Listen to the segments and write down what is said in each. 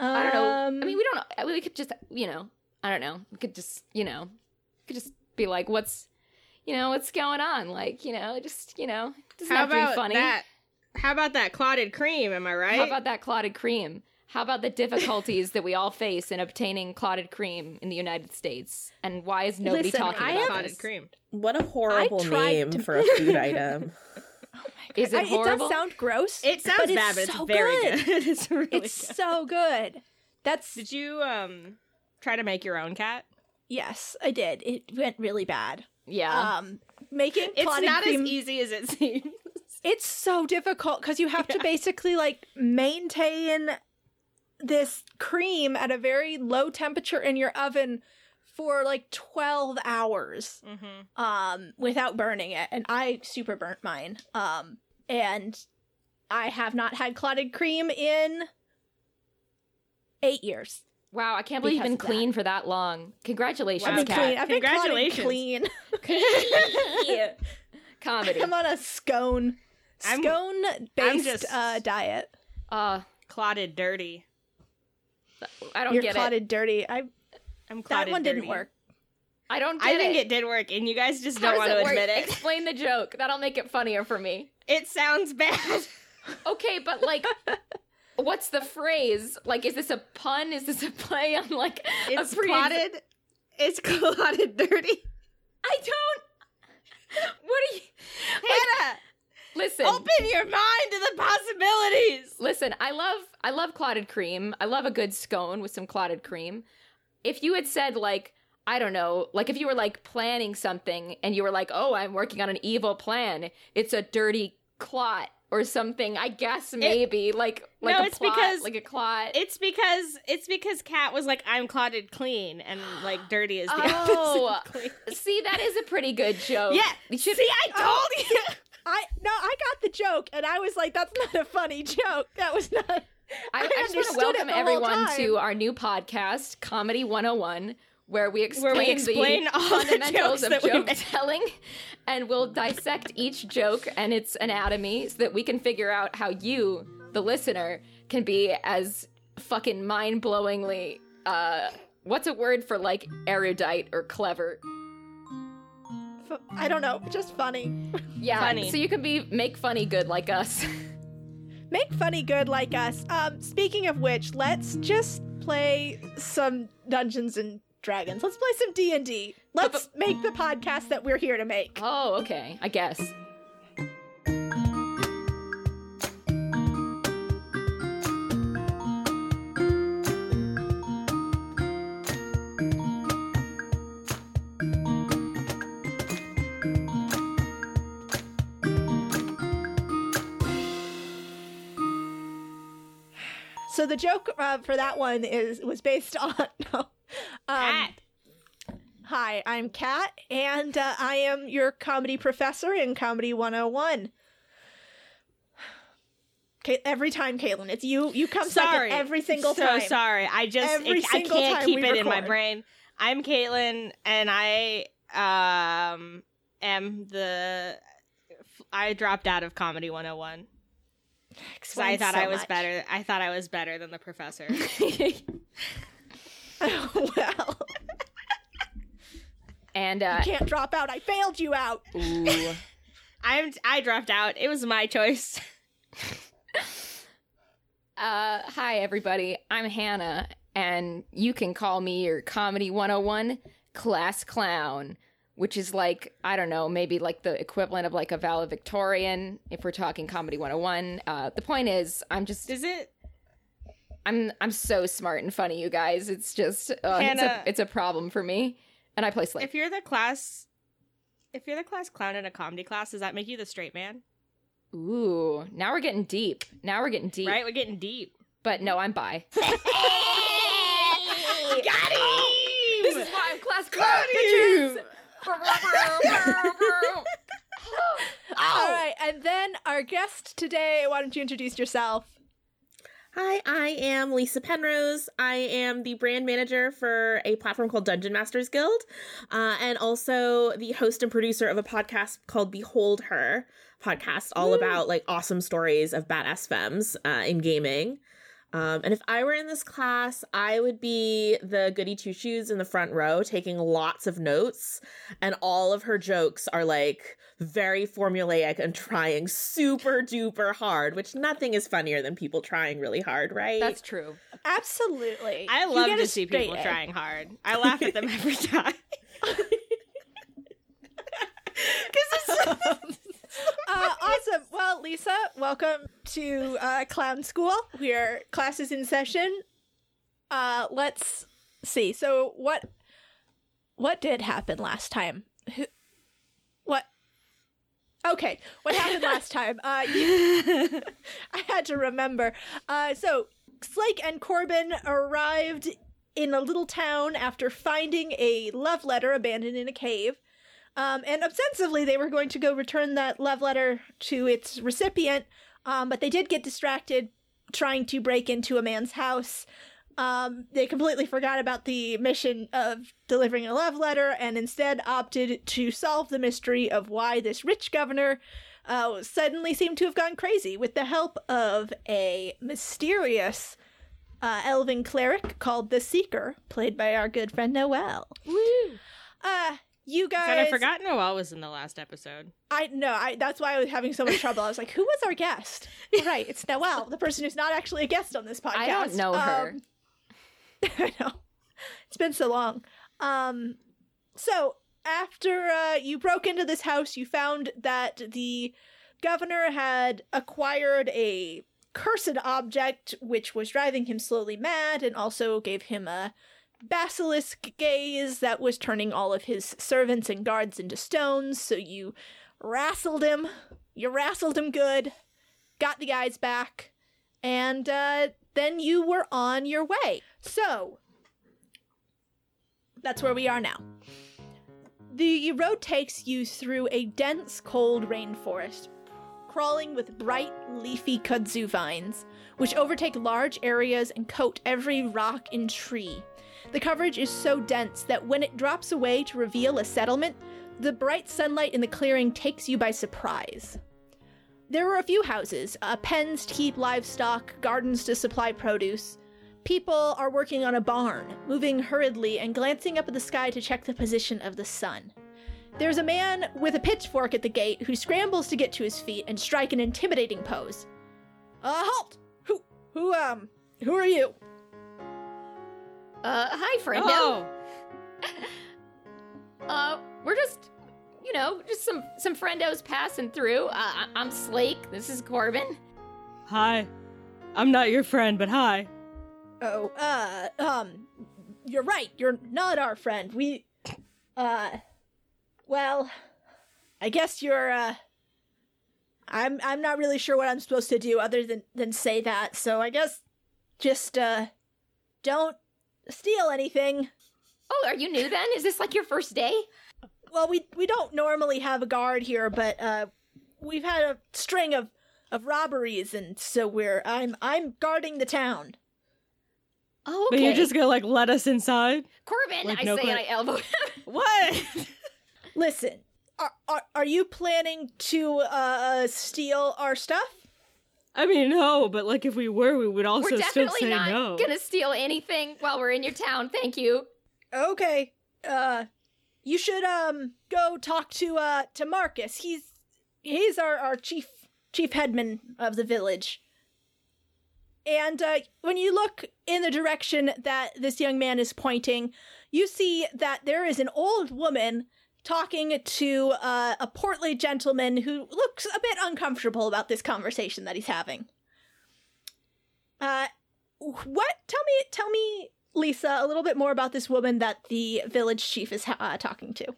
I don't know. I Um, mean, we don't. know. We could just, you know, I don't know. We could just, you know, could just be like, what's, you know, what's going on? Like, you know, just, you know, doesn't How have to be about funny. that? How about that clotted cream? Am I right? How about that clotted cream? How about the difficulties that we all face in obtaining clotted cream in the United States? And why is nobody Listen, talking I about have- clotted cream? What a horrible name to- for a food item. Is it I- horrible? It does sound gross. It sounds but it's bad, but it's so very good. good. it's really it's good. so good. That's Did you um try to make your own cat? yes, I did. It went really bad. yeah. Um, making It's not cream. as easy as it seems. It's so difficult because you have to basically like maintain this cream at a very low temperature in your oven for like 12 hours mm-hmm. um without burning it and I super burnt mine um and I have not had clotted cream in 8 years. wow, I can't believe you've been of that. clean for that long. Congratulations, Wow. I've been clean. I've been Congratulations. clean. Comedy. I'm on a scone I'm- scone I'm based just- uh diet. Uh, Clotted dirty. I don't You're get clotted dirty. I I'm clotted. that one didn't work. I don't get I think it. it did work, and you guys just How don't want to work? admit it. Explain the joke. That'll make it funnier for me. It sounds bad. Okay, but like, what's the phrase? Like, is this a pun? Is this a play on like It's a pre- clotted. It's clotted dirty. I don't. What are you? Hannah, Listen, open your mind to the possibilities. listen. I love, I love clotted cream. I love a good scone with some clotted cream. If you had said like, I don't know, like if you were like planning something and you were like, oh, I'm working on an evil plan. It's a dirty clot or something. I guess maybe like like No, a it's plot, because like a clot. It's because it's because Kat was like, "I'm clotted clean," and like dirty is the Oh. clean. See, that is a pretty good joke. Yeah. Should- See, I told you. I no, I got the joke, and I was like, "That's not a funny joke. That was not." I, I I just want to welcome everyone to our new podcast, Comedy 101, where we explain, Where we explain the all the fundamentals jokes of joke telling, and we'll dissect each joke and its anatomy so that we can figure out how you, the listener, can be as fucking mind blowingly. Uh, what's a word for like erudite or clever? F- I don't know, just funny. Yeah, Funny. so you can be make funny good like us. Make funny good like us. Um, speaking of which, let's just play some Dungeons and Dragons. Let's play some D and D. Let's make the podcast that we're here to make. oh, okay, I guess. So the joke uh, for that one is was based on. no. um, Kat. Hi, I'm Kat, and uh, I am your comedy professor in Comedy 101. Okay, every time, Caitlin, it's you. You come sorry, second every single so time. sorry. I just Every it- I can't time keep it in my brain. I'm Caitlin, and I um am the. I dropped out of comedy 101 because I thought so I was much. better. I thought I was better than the professor. Oh, well, and uh, you can't drop out. I failed you out. ooh. I'm I dropped out. It was my choice. Uh, hi everybody. I'm Hannah, and you can call me your comedy 101 class clown, which is like I don't know, maybe like the equivalent of like a valedictorian if we're talking comedy 101. Uh, the point is, I'm just Is it? I'm I'm so smart and funny, you guys. It's just uh, it's, a, it's a problem for me, and I play slave. If you're the class, if you're the class clown in a comedy class, does that make you the straight man? Ooh, now we're getting deep. Now we're getting deep. Right? We're getting deep. But no, I'm bi. Got him! This is why I'm class clown. Got! All right, and then our guest today. Why don't you introduce yourself? Hi, I am Lisa Penrose. I am the brand manager for a platform called Dungeon Masters Guild, uh, and also the host and producer of a podcast called Behold Her podcast, all about like awesome stories of badass femmes uh, in gaming. Um, and if I were in this class, I would be the goody two shoes in the front row, taking lots of notes. And all of her jokes are like very formulaic and trying super duper hard, which nothing is funnier than people trying really hard, right? That's true. Absolutely. I love to see people A. trying hard. I laugh at them every time. uh, awesome. Well, Lisa, welcome to uh, Clown School. We're classes in session. Uh, let's see. So what what did happen last time? Who, what? Okay, what happened last time? Uh, you- I had to remember. Uh, so Slake and Corbin arrived in a little town after finding a love letter abandoned in a cave. Um, and ostensibly, they were going to go return that love letter to its recipient, um, but they did get distracted trying to break into a man's house. Um, they completely forgot about the mission of delivering a love letter and instead opted to solve the mystery of why this rich governor uh, suddenly seemed to have gone crazy with the help of a mysterious uh, elven cleric called the Seeker, played by our good friend Noel. Woo! Uh, you guys. Kind of forgot Noel was in the last episode. I know. I that's why I was having so much trouble. I was like, "Who was our guest?" right, it's Noel, the person who's not actually a guest on this podcast. I don't know her. Um, I know. It's been so long. Um, so after uh, you broke into this house, you found that the governor had acquired a cursed object, which was driving him slowly mad, and also gave him a basilisk gaze that was turning all of his servants and guards into stones. So you wrestled him. You wrestled him good, got the guys back, and uh, then you were on your way. So that's where we are now. The road takes you through a dense, cold rainforest, crawling with bright, leafy kudzu vines, which overtake large areas and coat every rock and tree. The coverage is so dense that when it drops away to reveal a settlement, the bright sunlight in the clearing takes you by surprise. There are a few houses, uh, pens to keep livestock, gardens to supply produce. People are working on a barn, moving hurriedly and glancing up at the sky to check the position of the sun. There's a man with a pitchfork at the gate who scrambles to get to his feet and strike an intimidating pose. Uh, halt! Who, who, um, who are you? Uh, hi, friendo. Oh, Uh, we're just, you know, just some some friendos passing through. Uh, I- I'm Slake. This is Corbin. hi. I'm not your friend, but hi. Oh, uh, um, you're right. You're not our friend. We, uh, well, I guess you're, uh, I'm, I'm not really sure what I'm supposed to do other than, than say that. So I guess just, uh, don't steal anything. Oh, are you new then? Is this like your first day? Well, we, we don't normally have a guard here, but, uh, we've had a string of, of robberies and so we're, I'm, I'm guarding the town. Oh, But you're just gonna like let us inside? Corbin. Like, I no say, and I elbow him. What? Listen, are, are, are you planning to, uh, steal our stuff? I mean, no, but like if we were, we would also steal. we're still definitely not gonna steal anything while we're in your town. Thank you. Okay. Uh you should um go talk to uh to Marcus. He's he's our our chief chief headman of the village. And uh when you look in the direction that this young man is pointing, you see that there is an old woman talking to uh, a portly gentleman who looks a bit uncomfortable about this conversation that he's having. Uh what tell me tell me Lisa, a little bit more about this woman that the village chief is uh, talking to.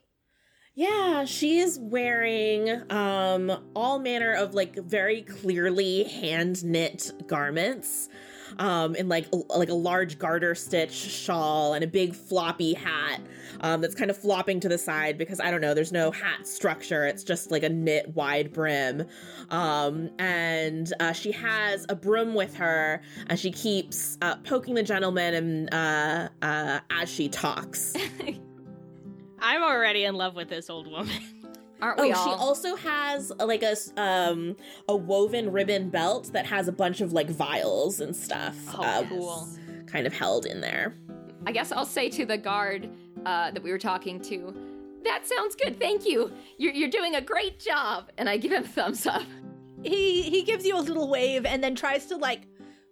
Yeah, she is wearing um all manner of like very clearly hand knit garments. Um in like a, like a large garter stitch shawl and a big floppy hat um that's kind of flopping to the side because I don't know, there's no hat structure. It's just like a knit wide brim. Um and uh, she has a broom with her and she keeps uh, poking the gentleman and uh uh as she talks. I'm already in love with this old woman. Aren't Oh, we she also has like a s- um a woven ribbon belt that has a bunch of like vials and stuff. Oh, uh, cool. Kind of held in there. I guess I'll say to the guard uh, that we were talking to, that sounds good. Thank you. You're you're doing a great job. And I give him a thumbs up. he he gives you a little wave and then tries to like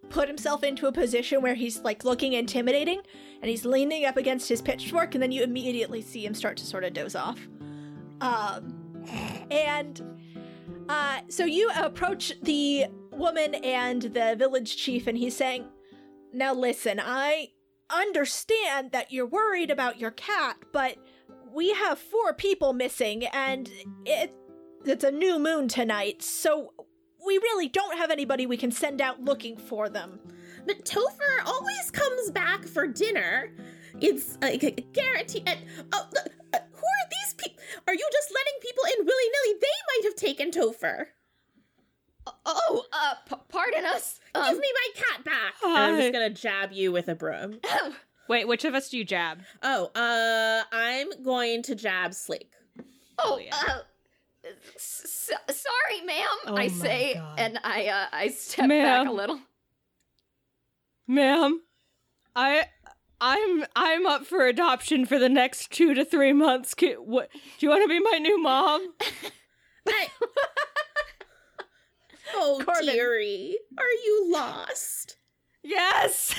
put himself into a position where he's like looking intimidating and he's leaning up against his pitchfork and then you immediately see him start to sort of doze off um and uh so you approach the woman and the village chief and he's saying now listen i understand that you're worried about your cat but we have four people missing and it it's a new moon tonight, so we really don't have anybody we can send out looking for them. But Topher always comes back for dinner. It's uh, a guarantee. And oh, look, uh, who are these people? Are you just letting people in willy nilly? They might have taken Topher. Oh, uh, p- pardon us. Give Um, me my cat back. And I'm just gonna jab you with a broom. Wait, which of us do you jab? Oh, uh, I'm going to jab Sleek. oh, yeah. uh, s- s- sorry, ma'am. Oh I say, God. and I uh, I step back a little. Ma'am, I I'm I'm up for adoption for the next 2 to 3 months. Ca- what do you want to be my new mom? I- oh, Corbin. dearie, are you lost? Yes.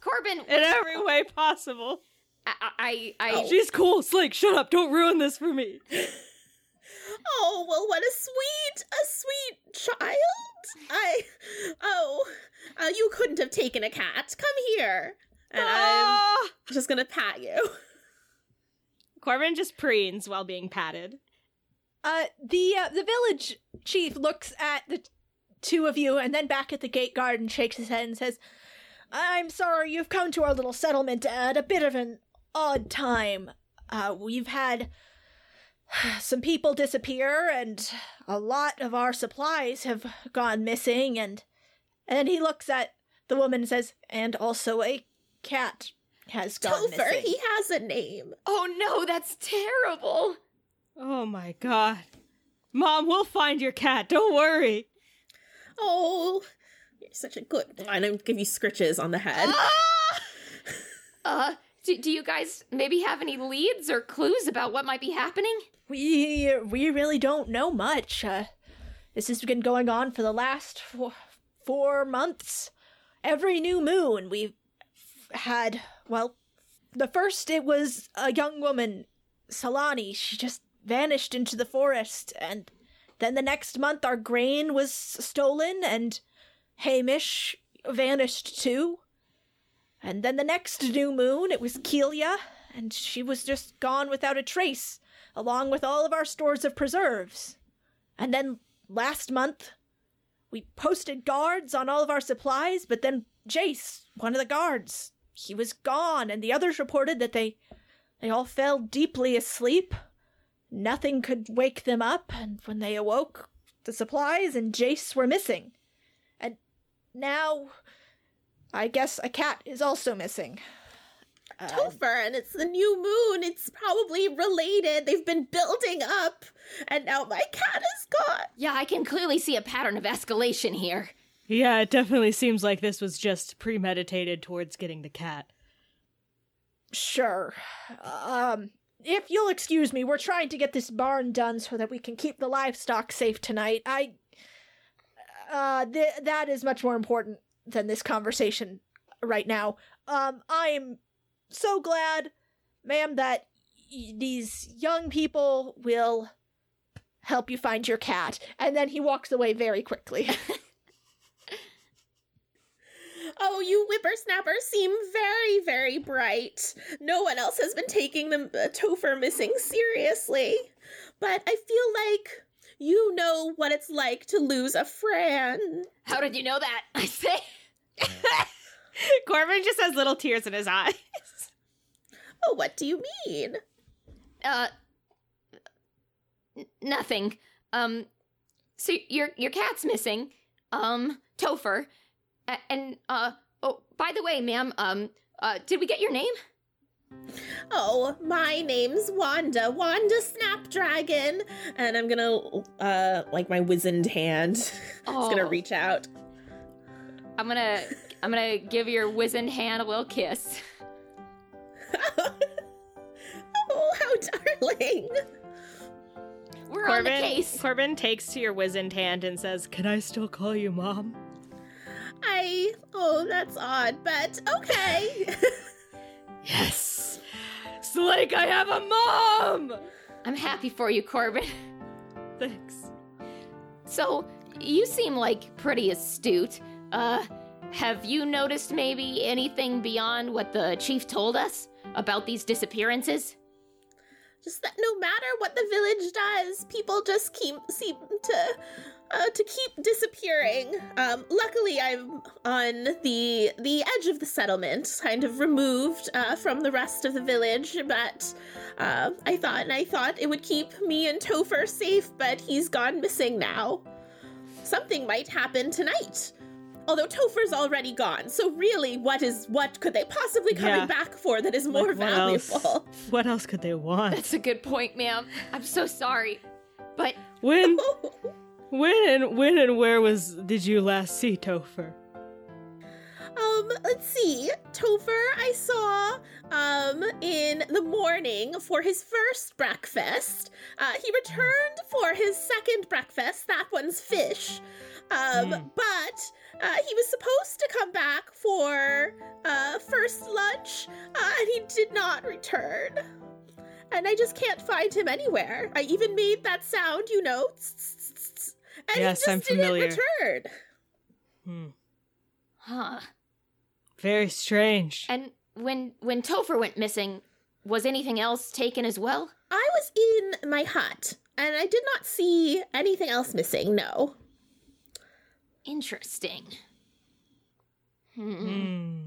Corbin, In every way possible. I, I, I, Oh. She's cool. Slake, shut up. Don't ruin this for me. Oh, well, what a sweet, a sweet child. I, oh, uh, you couldn't have taken a cat. Come here. And I'm Ah! just gonna pat you. Corbin just preens while being patted. Uh, the uh, the village chief looks at the two of you and then back at the gate guard and shakes his head and says, "I'm sorry, you've come to our little settlement at a bit of an odd time. Uh, we've had some people disappear and a lot of our supplies have gone missing and and then he looks at the woman and says, and also a cat has gone Topher, missing. he has a name. oh no, that's terrible. Oh my god. Mom, we'll find your cat. Don't worry. Oh, you're such a good. I don't give you scritches on the head. Ah! Uh, do, do you guys maybe have any leads or clues about what might be happening? We we really don't know much. Uh, this has been going on for the last four, four months. Every new moon we've had. Well, the first it was a young woman, Salani. She just vanished into the forest, and then the next month our grain was stolen, and Hamish vanished too. And then the next new moon, it was Kelia, and she was just gone without a trace along with all of our stores of preserves. And then last month, we posted guards on all of our supplies, but then Jace, one of the guards, he was gone, and the others reported that they they all fell deeply asleep. Nothing could wake them up, and when they awoke, the supplies and Jace were missing. And now I guess a cat is also missing. Uh, Topher, and it's the new moon. It's probably related. They've been building up, and now my cat is gone. Yeah, I can clearly see a pattern of escalation here. Yeah, it definitely seems like this was just premeditated towards getting the cat. Sure. Um, if you'll excuse me, we're trying to get this barn done so that we can keep the livestock safe tonight. I. Uh, th- that is much more important than this conversation right now. Um, I'm so glad, ma'am, that y- these young people will help you find your cat. And then he walks away very quickly. Oh, you whippersnappers seem very, very bright. No one else has been taking the uh, Topher missing seriously. But I feel like you know what it's like to lose a friend. How did you know that? I say. Corbin just has little tears in his eyes. Oh, what do you mean? Uh, n- nothing. Um, so your your cat's missing. Um, Topher, A- and uh, oh, by the way, ma'am, um, uh, did we get your name? Oh, my name's Wanda, Wanda Snapdragon, and I'm gonna, uh, like my wizened hand, is gonna Oh. reach out. I'm gonna I'm gonna give your wizened hand a little kiss. oh, how darling! We're on the case. Corbin takes to your wizened hand and says, Can I still call you mom? I, oh, that's odd, but okay. Yes. Slake, I have a mom! I'm happy for you, Corbin. Thanks. So, you seem like pretty astute. Uh, have you noticed maybe anything beyond what the chief told us about these disappearances? just that no matter what the village does, people just keep seem to uh, to keep disappearing. Um, luckily, I'm on the the edge of the settlement, kind of removed uh, from the rest of the village. But uh, I thought, and I thought it would keep me and Topher safe. But he's gone missing now. Something might happen tonight. Although Topher's already gone, so really, what is what could they possibly come Yeah. back for that is more Like, what else? valuable? What else could they want? That's a good point, ma'am. I'm so sorry. But When, when, and when and where was did you last see Topher? Um, let's see. Topher, I saw um in the morning for his first breakfast. Uh, he returned for his second breakfast. That one's fish. Um, Mm. but uh, he was supposed to come back for uh first lunch, uh, and he did not return. And I just can't find him anywhere. I even made that sound, you know, tss, and Yes, he just I'm didn't familiar. return. Hmm. huh. Very strange. And when when Topher went missing, was anything else taken as well? I was in my hut and I did not see anything else missing, no. Interesting. Hmm. Hmm.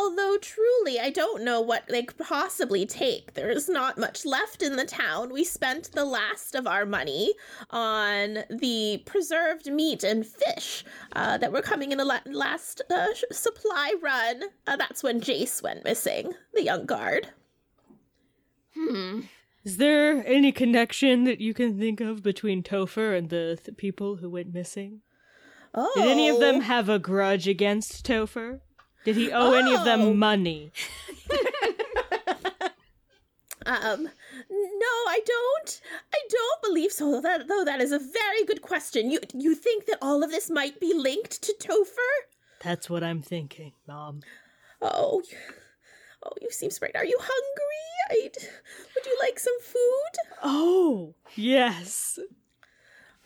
Although truly, I don't know what they could possibly take. There is not much left in the town. We spent the last of our money on the preserved meat and fish uh, that were coming in the la- last uh, sh- supply run. Uh, that's when Jace went missing, the young guard. Hmm. Is there any connection that you can think of between Topher and the th- people who went missing? Oh, Did any of them have a grudge against Topher? Did he owe any of Oh. them money? Um, no, I don't. I don't believe so. That though that is a very good question. You you think that all of this might be linked to Topher? That's what I'm thinking, Mom. Oh, oh, you seem sprite. Are you hungry? I'd, would you like some food? Oh, yes.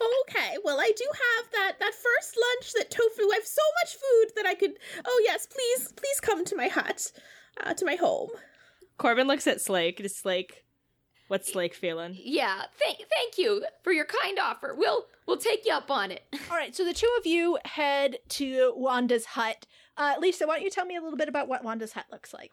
Okay, well I do have that that first lunch that Topher. I have so much food that I could. Oh yes, please, please come to my hut, uh, to my home. Corbin looks at Slake. Is Slake. What's Slake feeling? Yeah. Thank thank you for your kind offer. We'll we'll take you up on it. All right, so the two of you head to Wanda's hut. Uh, Lisa, why don't you tell me a little bit about what Wanda's hut looks like?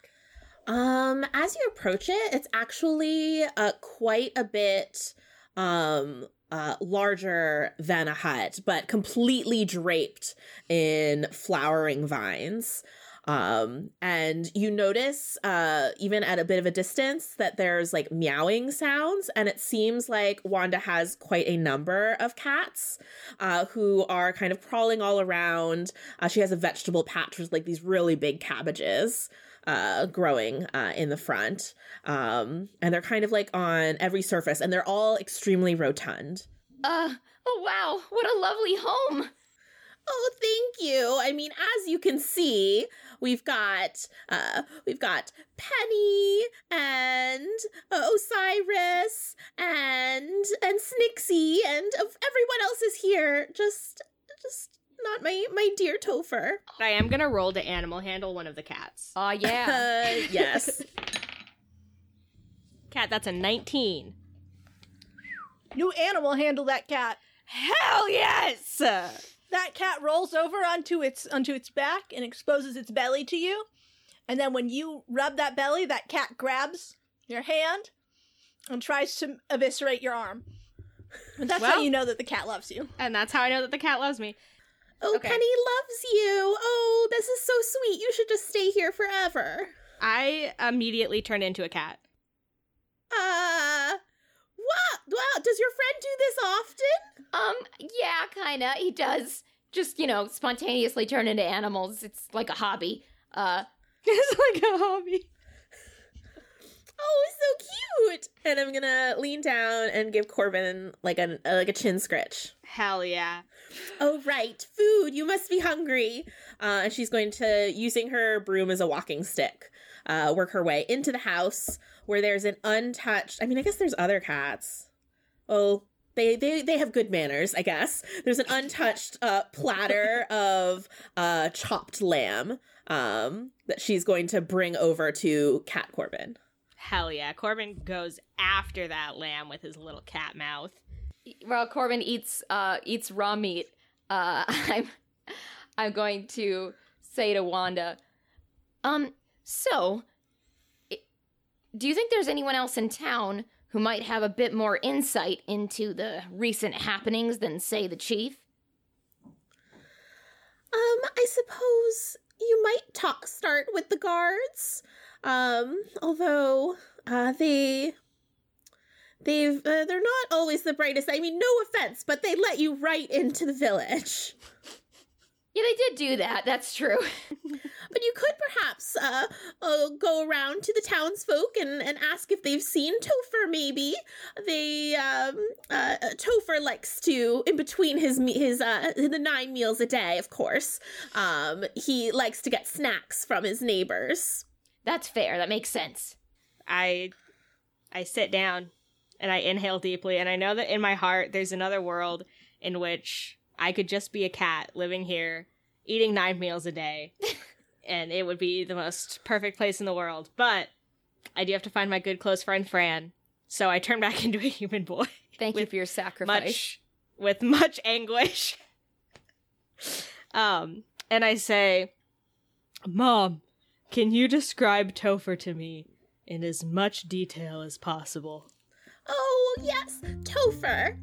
Um, as you approach it, it's actually uh quite a bit um uh larger than a hut, but completely draped in flowering vines. Um, and you notice uh even at a bit of a distance that there's like meowing sounds, and it seems like Wanda has quite a number of cats uh who are kind of crawling all around. Uh, she has a vegetable patch with like these really big cabbages uh growing uh in the front. Um and they're kind of like on every surface and they're all extremely rotund. Uh oh wow, what a lovely home. oh thank you. I mean as you can see we've got uh we've got penny and uh, osiris and and snixie and everyone else is here. Just just not my my dear topher I am gonna roll to animal handle one of the cats. Aw yeah. uh, yes Kat, that's a 19. New animal handle that cat. Hell yes! That cat rolls over onto its onto its back and exposes its belly to you. And then when you rub that belly, that cat grabs your hand and tries to eviscerate your arm. And that's how you know that the cat loves you. And that's how I know that the cat loves me. Oh, Okay. Penny loves you. Oh, this this is so sweet. You should just stay here forever. I immediately turn into a cat. Uh, what? Wow, does your friend do this often? Um, yeah, kinda. He does. Just, you know, spontaneously turn into animals. It's like a hobby. Uh, it's like a hobby. Oh, it's so cute! And I'm gonna lean down and give Corbin like a like a chin scratch. Hell yeah. Oh right, food. You must be hungry. Uh, and she's going to using her broom as a walking stick, uh, work her way into the house where there's an untouched. I mean, I guess there's other cats. Oh, they they they have good manners, I guess. There's an untouched uh, platter of uh, chopped lamb um, that she's going to bring over to Cat Corbin. Hell yeah. Corbin goes after that lamb with his little cat mouth. While Corbin eats uh eats raw meat, uh I'm I'm going to say to Wanda, um, so do you think there's anyone else in town who might have a bit more insight into the recent happenings than say the chief? Um, I suppose you might talk start with the guards. Um, although uh they they've uh, they're not always the brightest. I mean, no offense, but they let you right into the village. Yeah, they did do that. That's true. But you could perhaps uh, uh go around to the townsfolk and and ask if they've seen Topher. Maybe they um uh Topher likes to in between his his uh the nine meals a day, of course. Um, he likes to get snacks from his neighbors. That's fair. That makes sense. I I sit down and I inhale deeply and I know that in my heart there's another world in which I could just be a cat living here eating 9 meals a day and it would be the most perfect place in the world. But I do have to find my good close friend Fran. So I turn back into a human boy Thank you for your sacrifice. much with much anguish. um and I say, "Mom, can you describe Topher to me in as much detail as possible?" Oh, yes, Topher.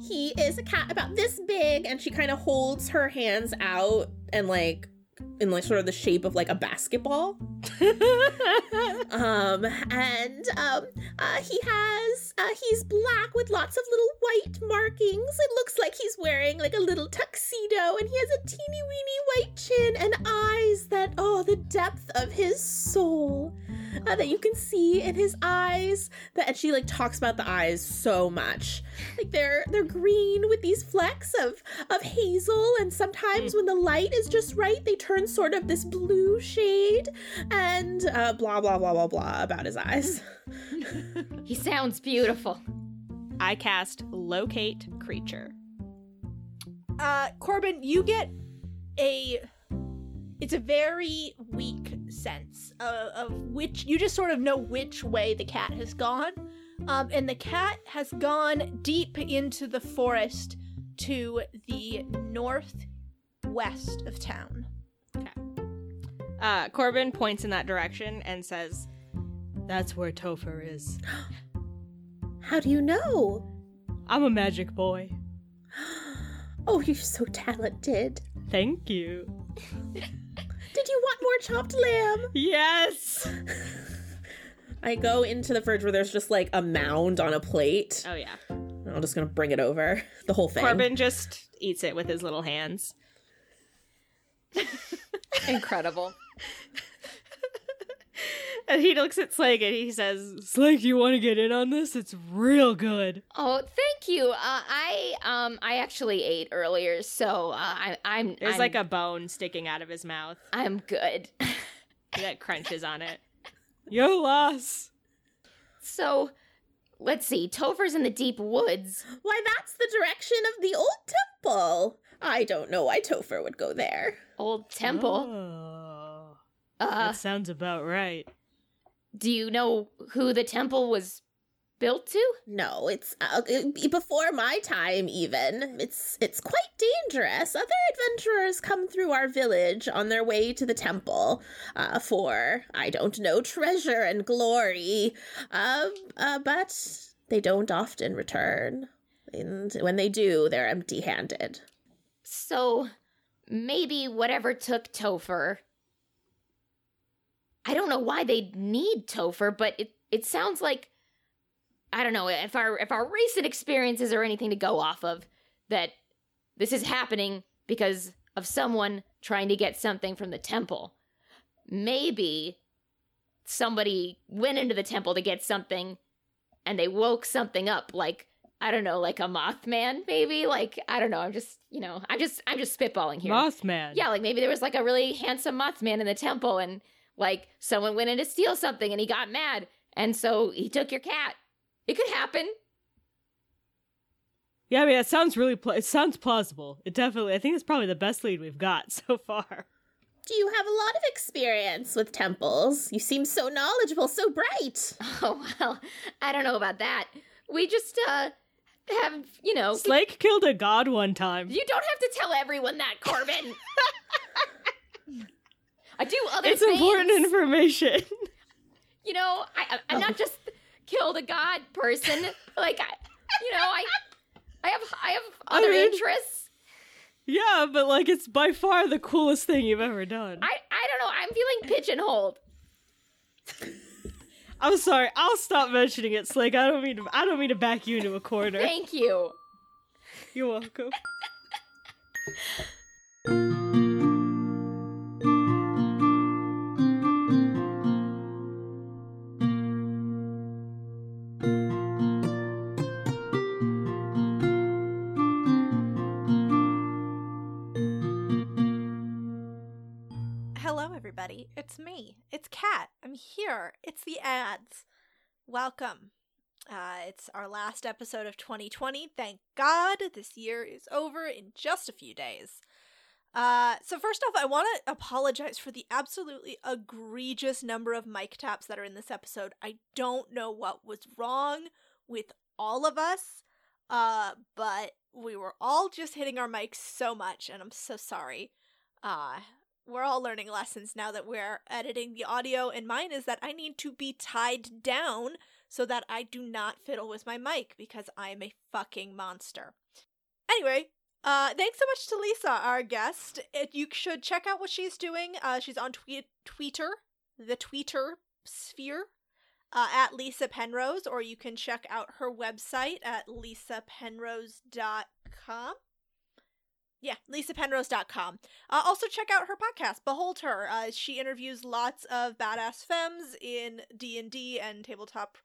He is a cat about this big, and she kind of holds her hands out and like in like sort of the shape of like a basketball. Um, and um, uh, he has uh, he's black with lots of little white markings. It looks like he's wearing like a little tuxedo, and he has a teeny weeny white chin and eyes that oh, the depth of his soul uh, that you can see in his eyes. That and she like talks about the eyes so much, like they're they're green with these flecks of of hazel, and sometimes when the light is just right, they turn sort of this blue shade, and uh, blah blah blah blah blah about his eyes. he sounds beautiful. I cast locate creature. Uh, Corbin, you get a. It's a very weak sense of, of which you just sort of know which way the cat has gone. Um, and the cat has gone deep into the forest to the northwest of town. Uh, Corbin points in that direction and says, "That's where Topher is. How do you know? I'm a magic boy. Oh, you're so talented. Thank you." Did you want more chopped lamb? Yes. I go into the fridge where there's just like a mound on a plate. Oh yeah. I'm just gonna bring it over. The whole thing. Corbin just eats it with his little hands. Incredible. And he looks at Slake and he says, Slake, you want to get in on this? It's real good. Oh, thank you. Uh, I um I actually ate earlier, so uh, I, I'm There's I'm, like a bone sticking out of his mouth I'm good. that crunches on it. Yo, loss. so, let's see. Topher's in the deep woods. Why, that's the direction of the old temple. I don't know why Topher would go there. Old temple. Oh, Uh, that sounds about right. do you know who the temple was built to? No, it's uh, it- before my time. Even it's it's quite dangerous. Other adventurers come through our village on their way to the temple uh, for I don't know treasure and glory, uh, uh, but they don't often return. And when they do, they're empty-handed. So, maybe whatever took Topher. I don't know why they'd need Topher, but it it sounds like I don't know if our if our recent experiences are anything to go off of that this is happening because of someone trying to get something from the temple. Maybe somebody went into the temple to get something and they woke something up like I don't know, like a Mothman, maybe. Like I don't know. I'm just, you know, I'm just, I'm just spitballing here. Mothman. Yeah, like maybe there was like a really handsome Mothman in the temple, and like someone went in to steal something, and he got mad, and so he took your cat. It could happen. Yeah, I mean, it sounds really, pl- it sounds plausible. It definitely, I think it's probably the best lead we've got so far. Do you have a lot of experience with temples? You seem so knowledgeable, so bright. Oh well, I don't know about that. We just uh have, you know, Slake killed a god one time. you don't have to tell everyone that, Corbin. I do other things. It's things. important information. you know, I, I I'm not oh. just killed a god person. Like I, you know, I I have I have I other mean- interests. yeah, but like, it's by far the coolest thing you've ever done. I I don't know. I'm feeling pigeonholed. I'm sorry. I'll stop mentioning it, Slake. I don't mean to. I don't mean to back you into a corner. Thank you. You're welcome. ads. Welcome. Uh, it's our last episode of 2020. Thank God this year is over in just a few days. Uh, so first off, I want to apologize for the absolutely egregious number of mic taps that are in this episode. I don't know what was wrong with all of us, uh, but we were all just hitting our mics so much, and I'm so sorry. Uh, we're all learning lessons now that we're editing the audio, and mine is that I need to be tied down so that I do not fiddle with my mic because I am a fucking monster. Anyway, uh, thanks so much to Lisa, our guest. It, you should check out what she's doing. Uh, she's on tweet Tweeter, the Twitter sphere, uh, at Lisa Penrose, or you can check out her website at lisapenrose.com. Yeah, lisapenrose.com. Uh, also, check out her podcast, Behold Her. Uh, she interviews lots of badass femmes in D&D and tabletop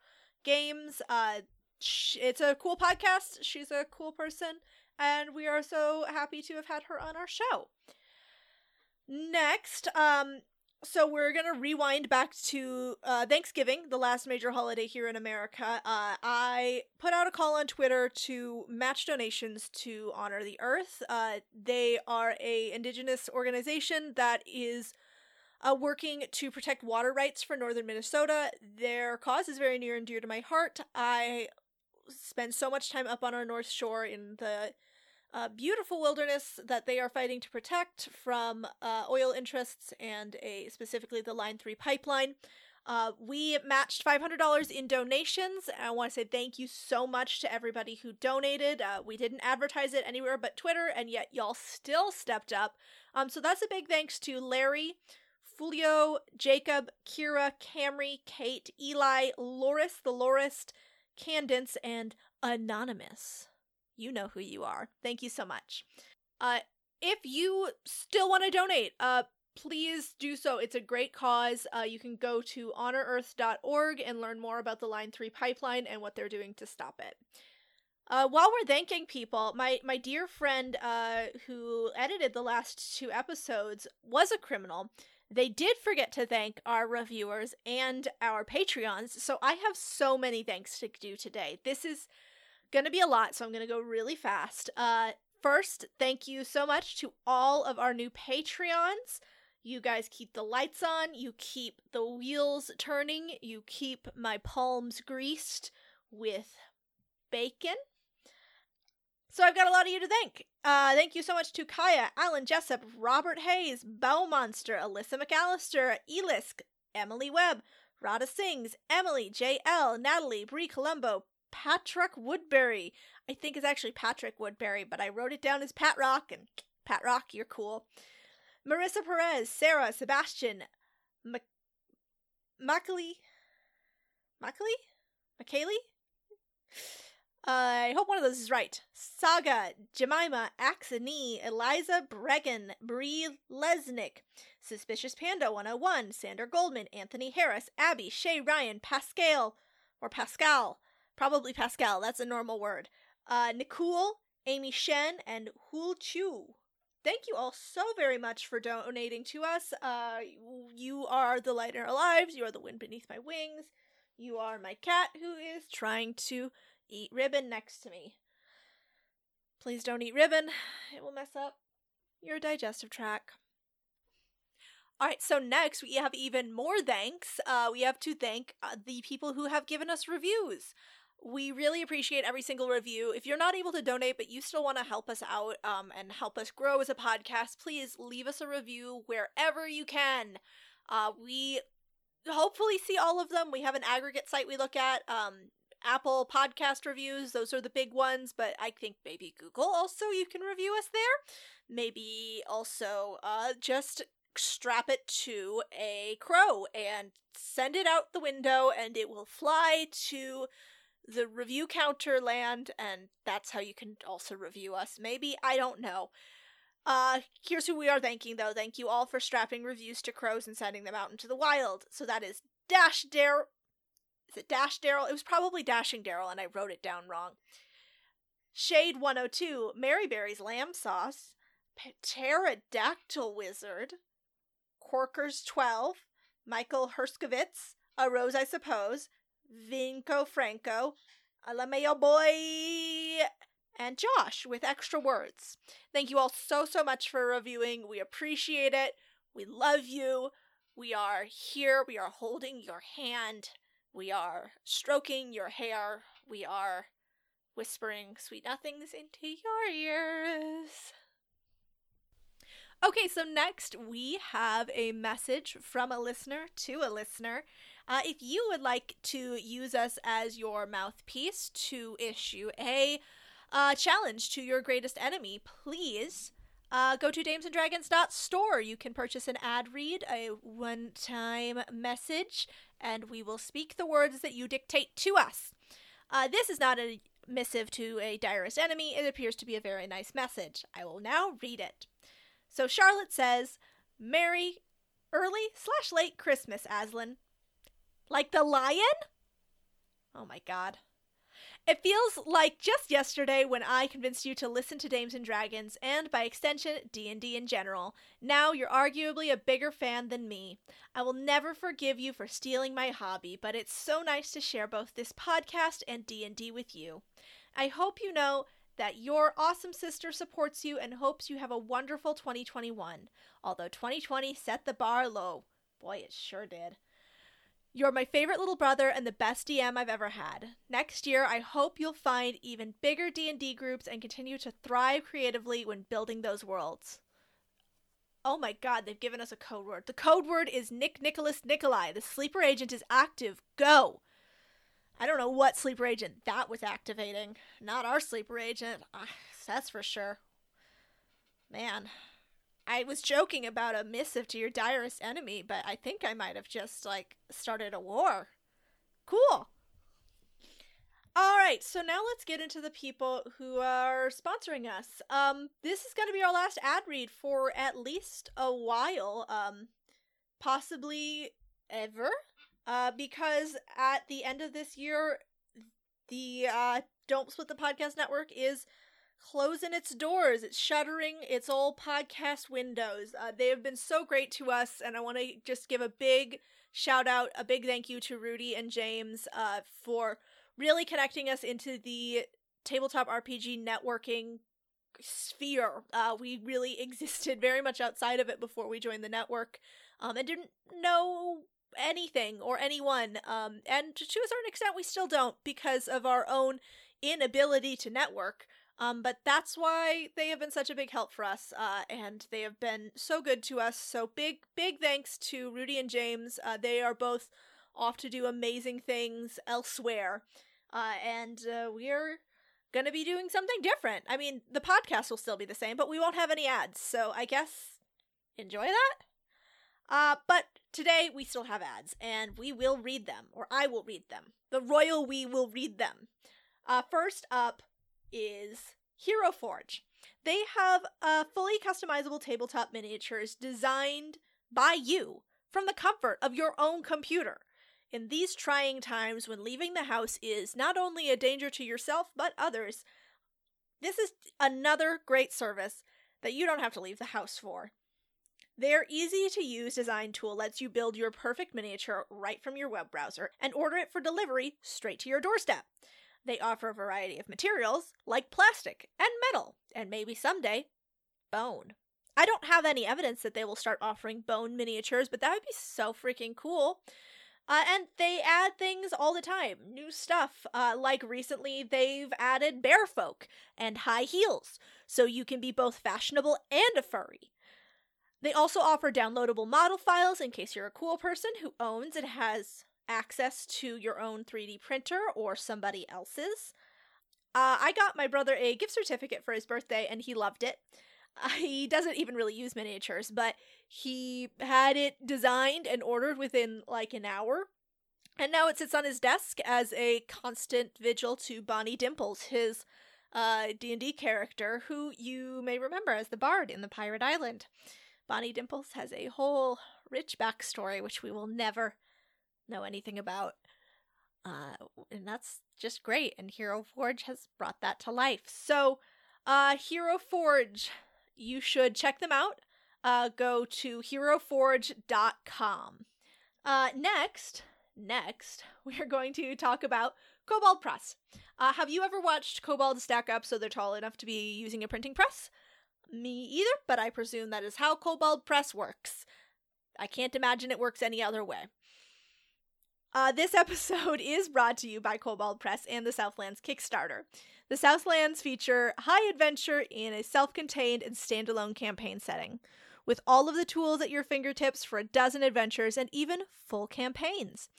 games. Uh, sh- it's a cool podcast. She's a cool person, and we are so happy to have had her on our show. Next, um, so we're gonna rewind back to uh, Thanksgiving, the last major holiday here in America. Uh, I put out a call on Twitter to match donations to honor the Earth. Uh, they are a indigenous organization that is uh, working to protect water rights for northern Minnesota. Their cause is very near and dear to my heart. I spend so much time up on our North Shore in the uh, beautiful wilderness that they are fighting to protect from uh, oil interests and a specifically the Line Three pipeline. Uh, we matched $500 in donations. I want to say thank you so much to everybody who donated. Uh, we didn't advertise it anywhere but Twitter, and yet y'all still stepped up. Um, so that's a big thanks to Larry, Fulio, Jacob, Kira, Camry, Kate, Eli, Loris, the Lorist, Candence, and Anonymous. You know who you are. Thank you so much. Uh, if you still want to donate, uh, please do so. It's a great cause. Uh, you can go to honorearth.org and learn more about the Line 3 pipeline and what they're doing to stop it. Uh, while we're thanking people, my, my dear friend uh, who edited the last two episodes was a criminal. They did forget to thank our reviewers and our Patreons, so I have so many thanks to do today. This is gonna be a lot, so I'm gonna go really fast. Uh, first, thank you so much to all of our new Patreons. You guys keep the lights on, you keep the wheels turning, you keep my palms greased with bacon. So I've got a lot of you to thank. Uh, thank you so much to Kaya, Alan Jessup, Robert Hayes, Monster, Alyssa McAllister, Elisk, Emily Webb, Rada Sings, Emily, JL, Natalie, Brie Colombo, Patrick Woodbury. I think it's actually Patrick Woodbury, but I wrote it down as Pat Rock and Pat Rock, you're cool. Marissa Perez, Sarah, Sebastian, Mac- Macaulay, Macaulay, Macaulay. Uh, I hope one of those is right. Saga, Jemima, Axani, Eliza Bregan, Brie Lesnick, Suspicious Panda 101, Sander Goldman, Anthony Harris, Abby, Shay Ryan, Pascal, or Pascal, probably Pascal, that's a normal word. Uh, Nicole, Amy Shen, and Hul Chu. Thank you all so very much for donating to us. Uh, you are the light in our lives. You are the wind beneath my wings. You are my cat who is trying to eat ribbon next to me. Please don't eat ribbon, it will mess up your digestive tract. Alright, so next we have even more thanks. Uh, we have to thank uh, the people who have given us reviews. We really appreciate every single review. If you're not able to donate, but you still want to help us out um, and help us grow as a podcast, please leave us a review wherever you can. Uh, we hopefully see all of them. We have an aggregate site we look at. Um, Apple podcast reviews, those are the big ones, but I think maybe Google also you can review us there. Maybe also uh, just strap it to a crow and send it out the window and it will fly to the review counter land and that's how you can also review us. Maybe, I don't know. Uh, here's who we are thanking though. Thank you all for strapping reviews to crows and sending them out into the wild. So that is Dash Daryl. is it Dash Daryl? It was probably Dashing Daryl, and I wrote it down wrong. Shade 102, Maryberry's Lamb Sauce, Pterodactyl Wizard, Corkers 12, Michael Herskovitz, A Rose I Suppose, Vinco Franco, Alameo Boy, and Josh with extra words. Thank you all so, so much for reviewing. We appreciate it. We love you. We are here. We are holding your hand. We are stroking your hair. We are whispering sweet nothings into your ears. Okay, so next we have a message from a listener to a listener. Uh, if you would like to use us as your mouthpiece to issue a uh, challenge to your greatest enemy, please uh, go to damesanddragons.store. You can purchase an ad read, a one time message, and we will speak the words that you dictate to us. Uh, this is not a missive to a direst enemy. It appears to be a very nice message. I will now read it. So Charlotte says, Merry early slash late Christmas, Aslan. Like the lion? Oh my god. It feels like just yesterday when I convinced you to listen to Dames and Dragons and by extension D&D in general. Now you're arguably a bigger fan than me. I will never forgive you for stealing my hobby, but it's so nice to share both this podcast and D&D with you. I hope you know that your awesome sister supports you and hopes you have a wonderful 2021. Although 2020 set the bar low. Boy, it sure did. You're my favorite little brother and the best DM I've ever had. Next year, I hope you'll find even bigger D&D groups and continue to thrive creatively when building those worlds. Oh my god, they've given us a code word. The code word is Nick Nicholas Nikolai. The sleeper agent is active. Go! I don't know what sleeper agent that was activating. Not our sleeper agent. Uh, that's for sure. Man, I was joking about a missive to your direst enemy, but I think I might have just like started a war. Cool. All right, so now let's get into the people who are sponsoring us. Um, this is going to be our last ad read for at least a while, um, possibly ever, uh, because at the end of this year, the uh, Don't Split the Podcast Network is closing its doors. It's shuttering its old podcast windows. Uh, they have been so great to us, and I want to just give a big shout out, a big thank you to Rudy and James uh, for really connecting us into the tabletop RPG networking sphere. Uh, we really existed very much outside of it before we joined the network um, and didn't know anything or anyone. Um, and to a certain extent, we still don't because of our own inability to network. Um, but that's why they have been such a big help for us, uh, and they have been so good to us. So big, big thanks to Rudy and James. Uh, they are both off to do amazing things elsewhere, uh, and uh, we're to be doing something different. I mean, the podcast will still be the same, but we won't have any ads. So I guess enjoy that. Uh, but today we still have ads, and we will read them, or I will read them. The royal we will read them. Uh, first up is Hero Forge. They have a fully customizable tabletop miniatures designed by you from the comfort of your own computer. In these trying times when leaving the house is not only a danger to yourself but others, this is another great service that you don't have to leave the house for. Their easy to use design tool lets you build your perfect miniature right from your web browser and order it for delivery straight to your doorstep. They offer a variety of materials like plastic and metal, and maybe someday, bone. I don't have any evidence that they will start offering bone miniatures, but that would be so freaking cool. Uh, and they add things all the time, new stuff. Uh, like recently, they've added bear folk and high heels, so you can be both fashionable and a furry. They also offer downloadable model files in case you're a cool person who owns and has access to your own 3D printer or somebody else's. Uh, I got my brother a gift certificate for his birthday and he loved it. Uh, he doesn't even really use miniatures, but he had it designed and ordered within like an hour. And now it sits on his desk as a constant vigil to Bonnie Dimples, his uh, D&D character who you may remember as the bard in the Pirate Island. Bonnie Dimples has a whole rich backstory which we will never know anything about. Uh, and that's just great. And Hero Forge has brought that to life. So, uh, Hero Forge, you should check them out. Uh, go to heroforge.com. Uh, next, next, we are going to talk about Kobold Press. Uh, have you ever watched Cobalt stack up so they're tall enough to be using a printing press? Me either, but I presume that is how Kobold Press works. I can't imagine it works any other way. Uh, this episode is brought to you by Kobold Press and the Southlands Kickstarter. The Southlands feature high adventure in a self contained and standalone campaign setting, with all of the tools at your fingertips for a dozen adventures and even full campaigns.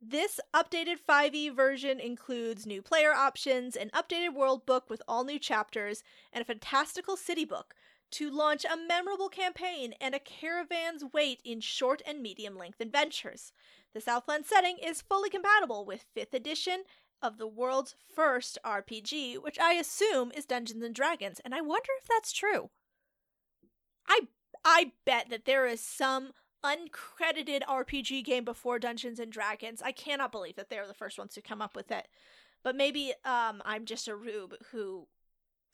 This updated 5e version includes new player options, an updated world book with all new chapters, and a fantastical city book to launch a memorable campaign and a caravan's wait in short and medium length adventures. The Southland setting is fully compatible with 5th edition of the world's first RPG, which I assume is Dungeons and Dragons, and I wonder if that's true. I I bet that there is some uncredited RPG game before Dungeons and Dragons. I cannot believe that they're the first ones to come up with it. But maybe um, I'm just a rube who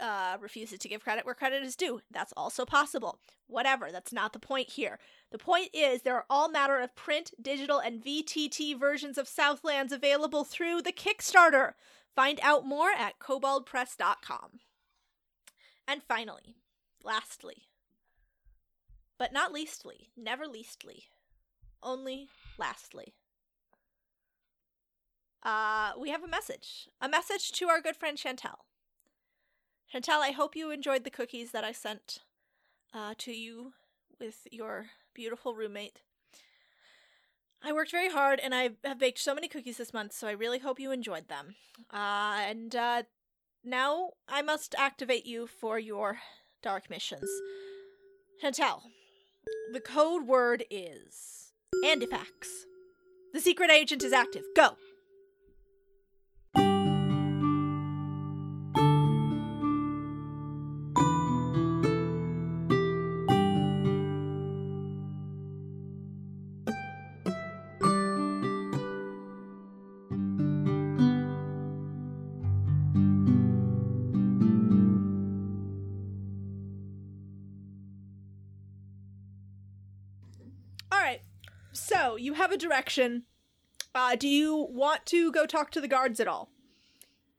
uh, refuses to give credit where credit is due. That's also possible. Whatever, that's not the point here. The point is, there are all matter of print, digital, and VTT versions of Southlands available through the Kickstarter. Find out more at koboldpress.com. And finally, lastly, but not leastly, never leastly, only lastly. Uh, we have a message. A message to our good friend Chantel. Chantel, I hope you enjoyed the cookies that I sent uh, to you with your beautiful roommate. I worked very hard and I have baked so many cookies this month, so I really hope you enjoyed them. Uh, and uh, now I must activate you for your dark missions. Chantel, the code word is Andifax. The secret agent is active. Go! Have a direction. Uh, do you want to go talk to the guards at all?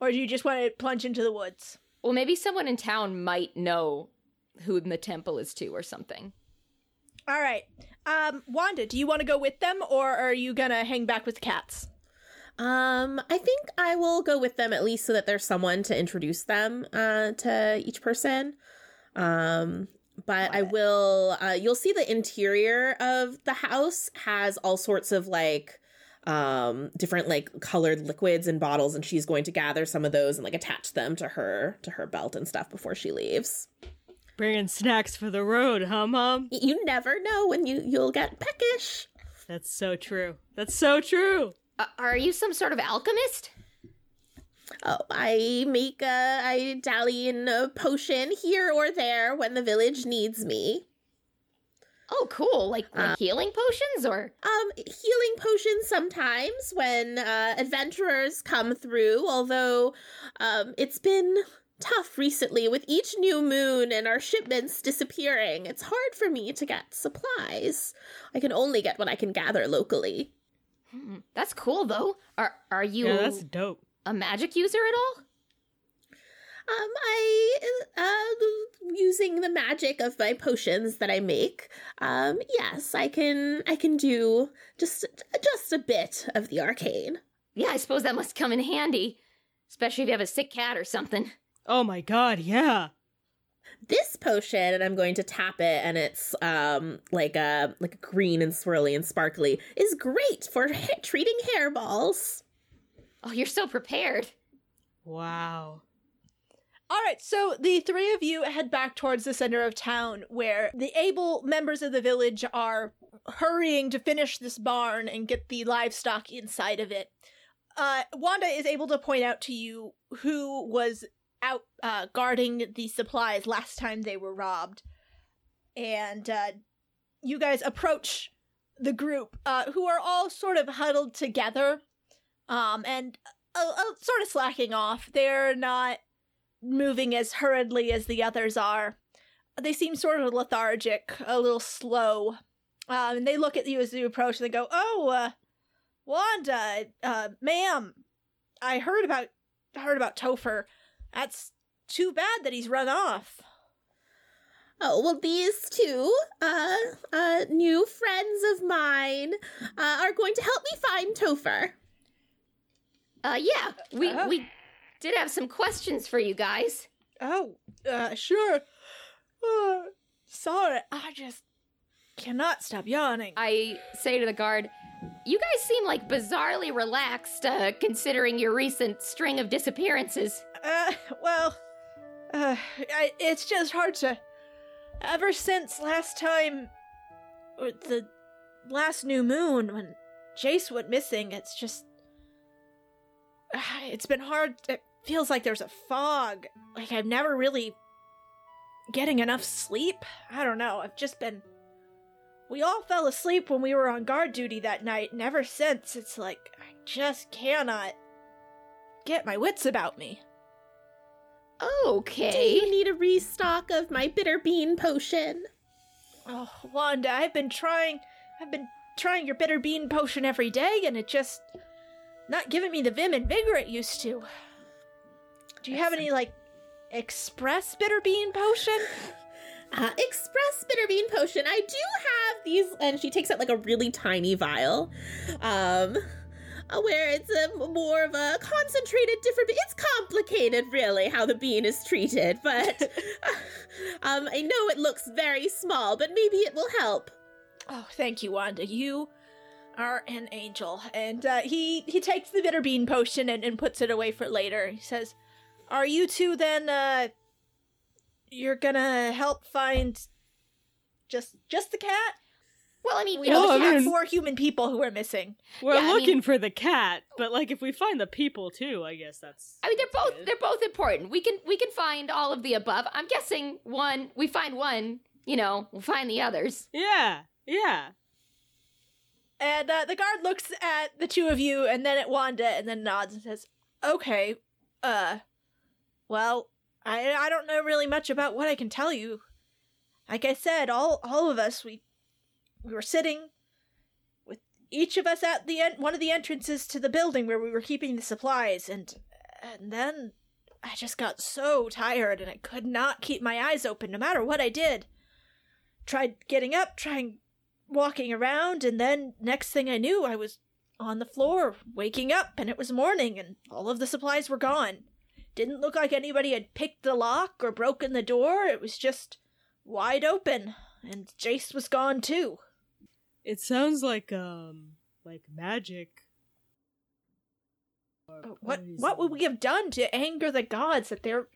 Or do you just want to plunge into the woods? Well, maybe someone in town might know who the temple is to or something. All right. Um, Wanda, do you want to go with them or are you going to hang back with the cats? Um, I think I will go with them at least so that there's someone to introduce them uh, to each person. Um, but Love I it. will. Uh, you'll see the interior of the house has all sorts of like um different like colored liquids and bottles and she's going to gather some of those and like attach them to her to her belt and stuff before she leaves Bringing snacks for the road, huh, Mom? You never know when you you'll get peckish That's so true. That's so true. Uh, are you some sort of alchemist? Oh i make a i dally in a potion here or there when the village needs me Oh, cool. Like, like healing potions or Um, healing potions sometimes when uh, adventurers come through, although um, it's been tough recently with each new moon and our shipments disappearing. It's hard for me to get supplies. I can only get what I can gather locally. Hmm, that's cool though. Are are you Yeah, that's dope. A magic user at all? Um, I, uh, using the magic of my potions that I make, um, yes, I can, I can do just, just a bit of the arcane. Yeah, I suppose that must come in handy, especially if you have a sick cat or something. Oh my god, yeah. this potion and i'm going to tap it and it's um like a like a green and swirly and sparkly is great for ha- treating hairballs Oh, you're so prepared. Wow. All right, so the three of you head back towards the center of town where the able members of the village are hurrying to finish this barn and get the livestock inside of it. Uh, Wanda is able to point out to you who was out uh, guarding the supplies last time they were robbed. And uh, you guys approach the group, uh, who are all sort of huddled together um, and uh, uh, sort of slacking off. They're not moving as hurriedly as the others are. They seem sort of lethargic, a little slow. Um, and they look at you as you approach and they go, "Oh, uh, Wanda, uh, ma'am, I heard about heard about Topher. That's too bad that he's run off." oh well these two uh uh new friends of mine uh, are going to help me find topher Uh, yeah, we Uh-huh. we did have some questions for you guys. Oh, uh, sure. Uh, sorry, I just cannot stop yawning. I say to the guard, "You guys seem like bizarrely relaxed, uh, considering your recent string of disappearances." Uh, well, uh, I, it's just hard to. Ever since last time, or the last new moon when Jace went missing, it's just. It's been hard. It feels like there's a fog. Like I'm never really getting enough sleep. I don't know. I've just been. We all fell asleep when we were on guard duty that night, and ever since, it's like I just cannot get my wits about me. Okay. do Okay. you need a restock of my bitter bean potion Oh, Wanda, I've been trying. I've been trying your bitter bean potion every day, and it just not giving me the vim and vigor it used to. Do you have any like express bitter bean potion? uh, express bitter bean potion i do have these and she takes out like a really tiny vial um uh, where it's a more of a concentrated different it's complicated really how the bean is treated but um i know it looks very small but maybe it will help Oh, thank you, Wanda. You are an angel. And uh, he he takes the bitter bean potion and, and puts it away for later. He says, "Are you two then? Uh, you're gonna help find just just the cat? Well, I mean, We you know know, Well, we have mean- four human people who are missing. We're Yeah, I looking mean- for the cat, but like if we find the people too, I guess that's I mean, they're both good. they're both important. We can we can find all of the above. I'm guessing one we find one, you know, we'll find the others. Yeah. Yeah. And uh, the guard looks at the two of you and then at Wanda and then nods and says, "Okay, uh, well, I I don't know really much about what I can tell you. Like I said, all all of us we we were sitting with each of us at the en- one of the entrances to the building where we were keeping the supplies, and and then I just got so tired and I could not keep my eyes open no matter what I did. Tried getting up, trying walking around, and then next thing I knew, I was on the floor, waking up, and it was morning, and all of the supplies were gone. Didn't look like anybody had picked the lock or broken the door, it was just wide open, and Jace was gone too. It sounds like um like magic What what would we have done to anger the gods that they're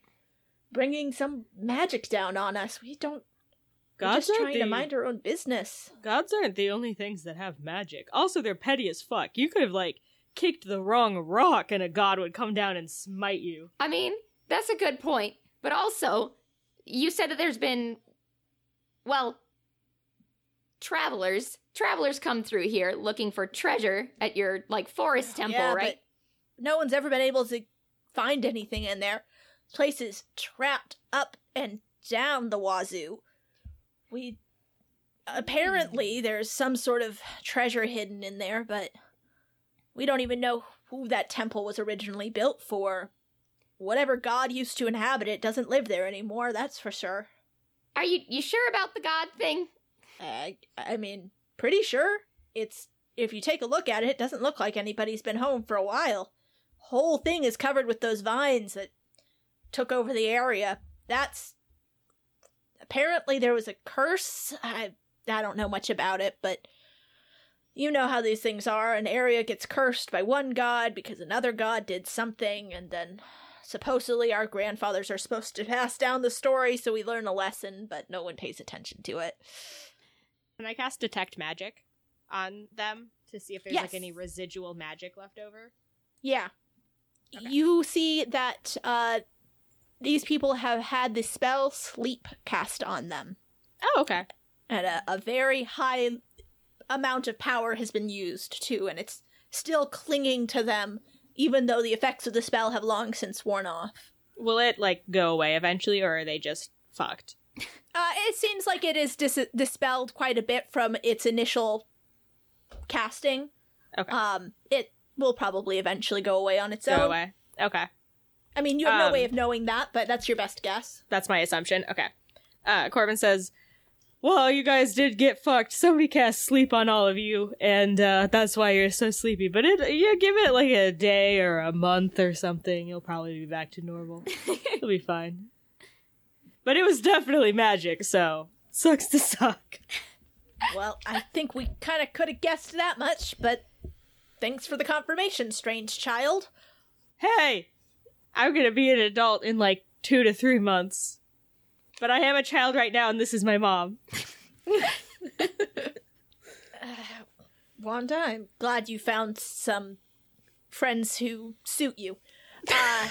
bringing some magic down on us? We don't. We're Gods just aren't trying the, to mind our own business. Gods aren't the only things that have magic. Also, they're petty as fuck. You could have like kicked the wrong rock, and a god would come down and smite you. I mean, that's a good point. But also, you said that there's been, well, travelers. Travelers come through here looking for treasure at your, like, forest temple, Yeah, right? but no one's ever been able to find anything in there. Place is trapped up and down the wazoo. We apparently there's some sort of treasure hidden in there, but we don't even know who that temple was originally built for. Whatever god used to inhabit it doesn't live there anymore, that's for sure. Are you you sure about the god thing? I I mean, pretty sure. It's if you take a look at it, it doesn't look like anybody's been home for a while. Whole thing is covered with those vines that took over the area. That's apparently there was a curse. I I don't know much about it, but you know how these things are. An area gets cursed by one god because another god did something, and then supposedly our grandfathers are supposed to pass down the story so we learn a lesson, but no one pays attention to it. Can I cast detect magic on them to see if there's Yes. like any residual magic left over? Yeah. Okay. You see that uh these people have had the spell sleep cast on them. Oh, okay. And a, a very high amount of power has been used too, and it's still clinging to them, even though the effects of the spell have long since worn off. Will it like go away eventually, or are they just fucked? Uh, it seems like it is dis- dispelled quite a bit from its initial casting. Okay. Um, it will probably eventually go away on its go own. away. Okay. I mean, you have Um, no way of knowing that, but that's your best guess. That's my assumption. Okay. Uh, Corbin says, Well, you guys did get fucked. Somebody cast sleep on all of you, and uh, that's why you're so sleepy. But it, yeah, give it like a day or a month or something. You'll probably be back to normal. It'll be fine. But it was definitely magic, so sucks to suck. Well, I think we kind of could have guessed that much, but thanks for the confirmation, strange child. Hey, I'm gonna be an adult in like two to three months. But I am a child right now, and this is my mom. Wanda, I'm glad you found some friends who suit you. Uh,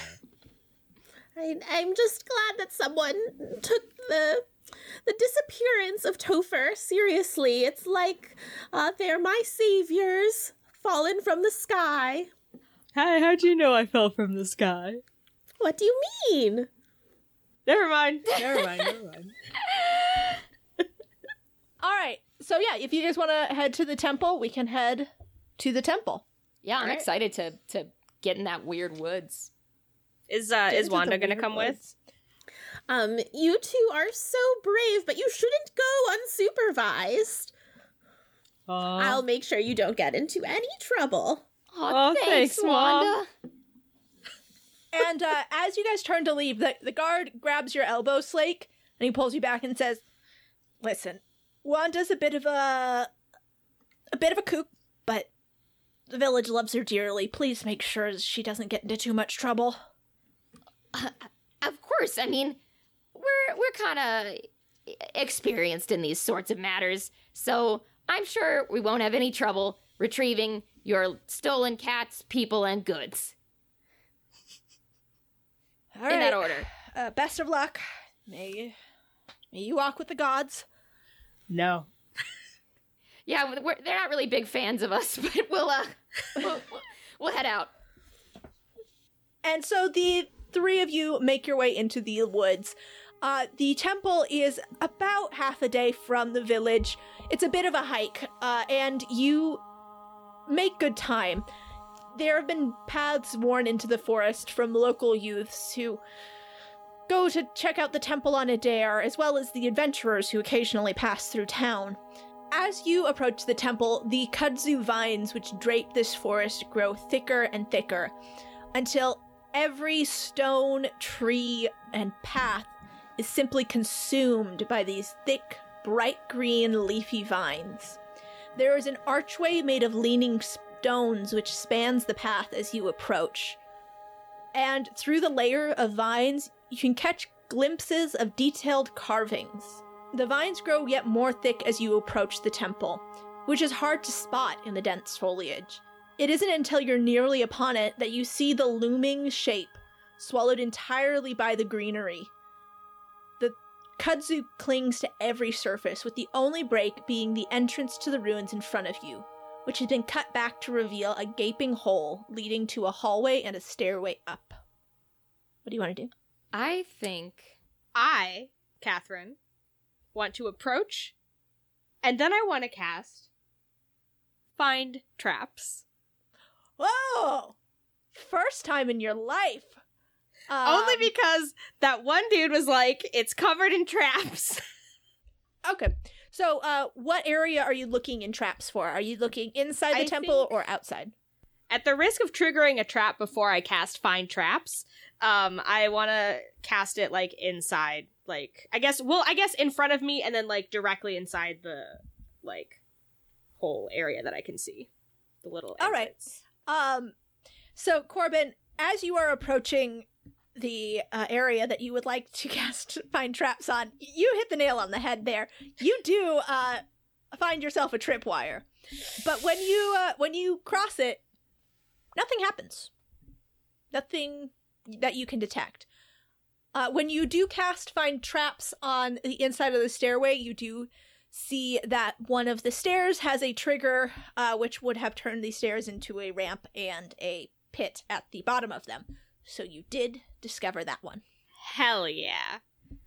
I, I'm just glad that someone took the the disappearance of Topher seriously. It's like uh, they're my saviors, fallen from the sky. Hi, how'd you know I fell from the sky? What do you mean? Never mind. Never mind. Never mind. all right, so yeah, if you guys want to head to the temple, we can head to the temple. Yeah, I'm Alright. excited to to get in that weird woods. Is uh, is Wanda gonna weird come with? woods. Um, you two are so brave, but you shouldn't go unsupervised. I'll make sure you don't get into any trouble. Aw, Oh, thanks, thanks, Mom. And uh, as you guys turn to leave, the, the guard grabs your elbow, Slake, and he pulls you back and says, "Listen, Wanda's a bit of a a bit of a kook, but the village loves her dearly. Please make sure she doesn't get into too much trouble." Of course, I mean, we're we're kind of experienced in these sorts of matters, so I'm sure we won't have any trouble retrieving your stolen cats, people, and goods All in that order. Uh, best of luck. May may you walk with the gods. No. Yeah, we're, they're not really big fans of us, but we'll uh, we'll, we'll, we'll head out. And so the three of you make your way into the woods. Uh, the temple is about half a day from the village. It's a bit of a hike, uh, and you make good time. There have been paths worn into the forest from local youths who go to check out the temple on a dare, as well as the adventurers who occasionally pass through town. As you approach the temple, the kudzu vines which drape this forest grow thicker and thicker until every stone, tree, and path is simply consumed by these thick, bright green, leafy vines. There is an archway made of leaning stones which spans the path as you approach. And through the layer of vines, you can catch glimpses of detailed carvings. The vines grow yet more thick as you approach the temple, which is hard to spot in the dense foliage. It isn't until you're nearly upon it that you see the looming shape, swallowed entirely by the greenery. The kudzu clings to every surface, with the only break being the entrance to the ruins in front of you, which has been cut back to reveal a gaping hole leading to a hallway and a stairway up. What do you want to do? I think I, Catherine, want to approach, and then I want to cast find traps. Whoa! First time in your life. Only Um, because that one dude was like, "It's covered in traps." Okay. So, uh, what area are you looking in traps for? Are you looking inside the I temple or outside? At the risk of triggering a trap before I cast find traps, um, I want to cast it like inside, like I guess. Well, I guess in front of me, and then like directly inside the like whole area that I can see. The little. All right. entrance. Um, so Corbin, as you are approaching the uh, area that you would like to cast find traps on, you hit the nail on the head there. You do uh find yourself a tripwire, but when you uh, when you cross it, nothing happens. Nothing that you can detect. Uh, when you do cast find traps on the inside of the stairway, you do see that one of the stairs has a trigger, uh, which would have turned the stairs into a ramp and a pit at the bottom of them. So you did discover that one. Hell yeah!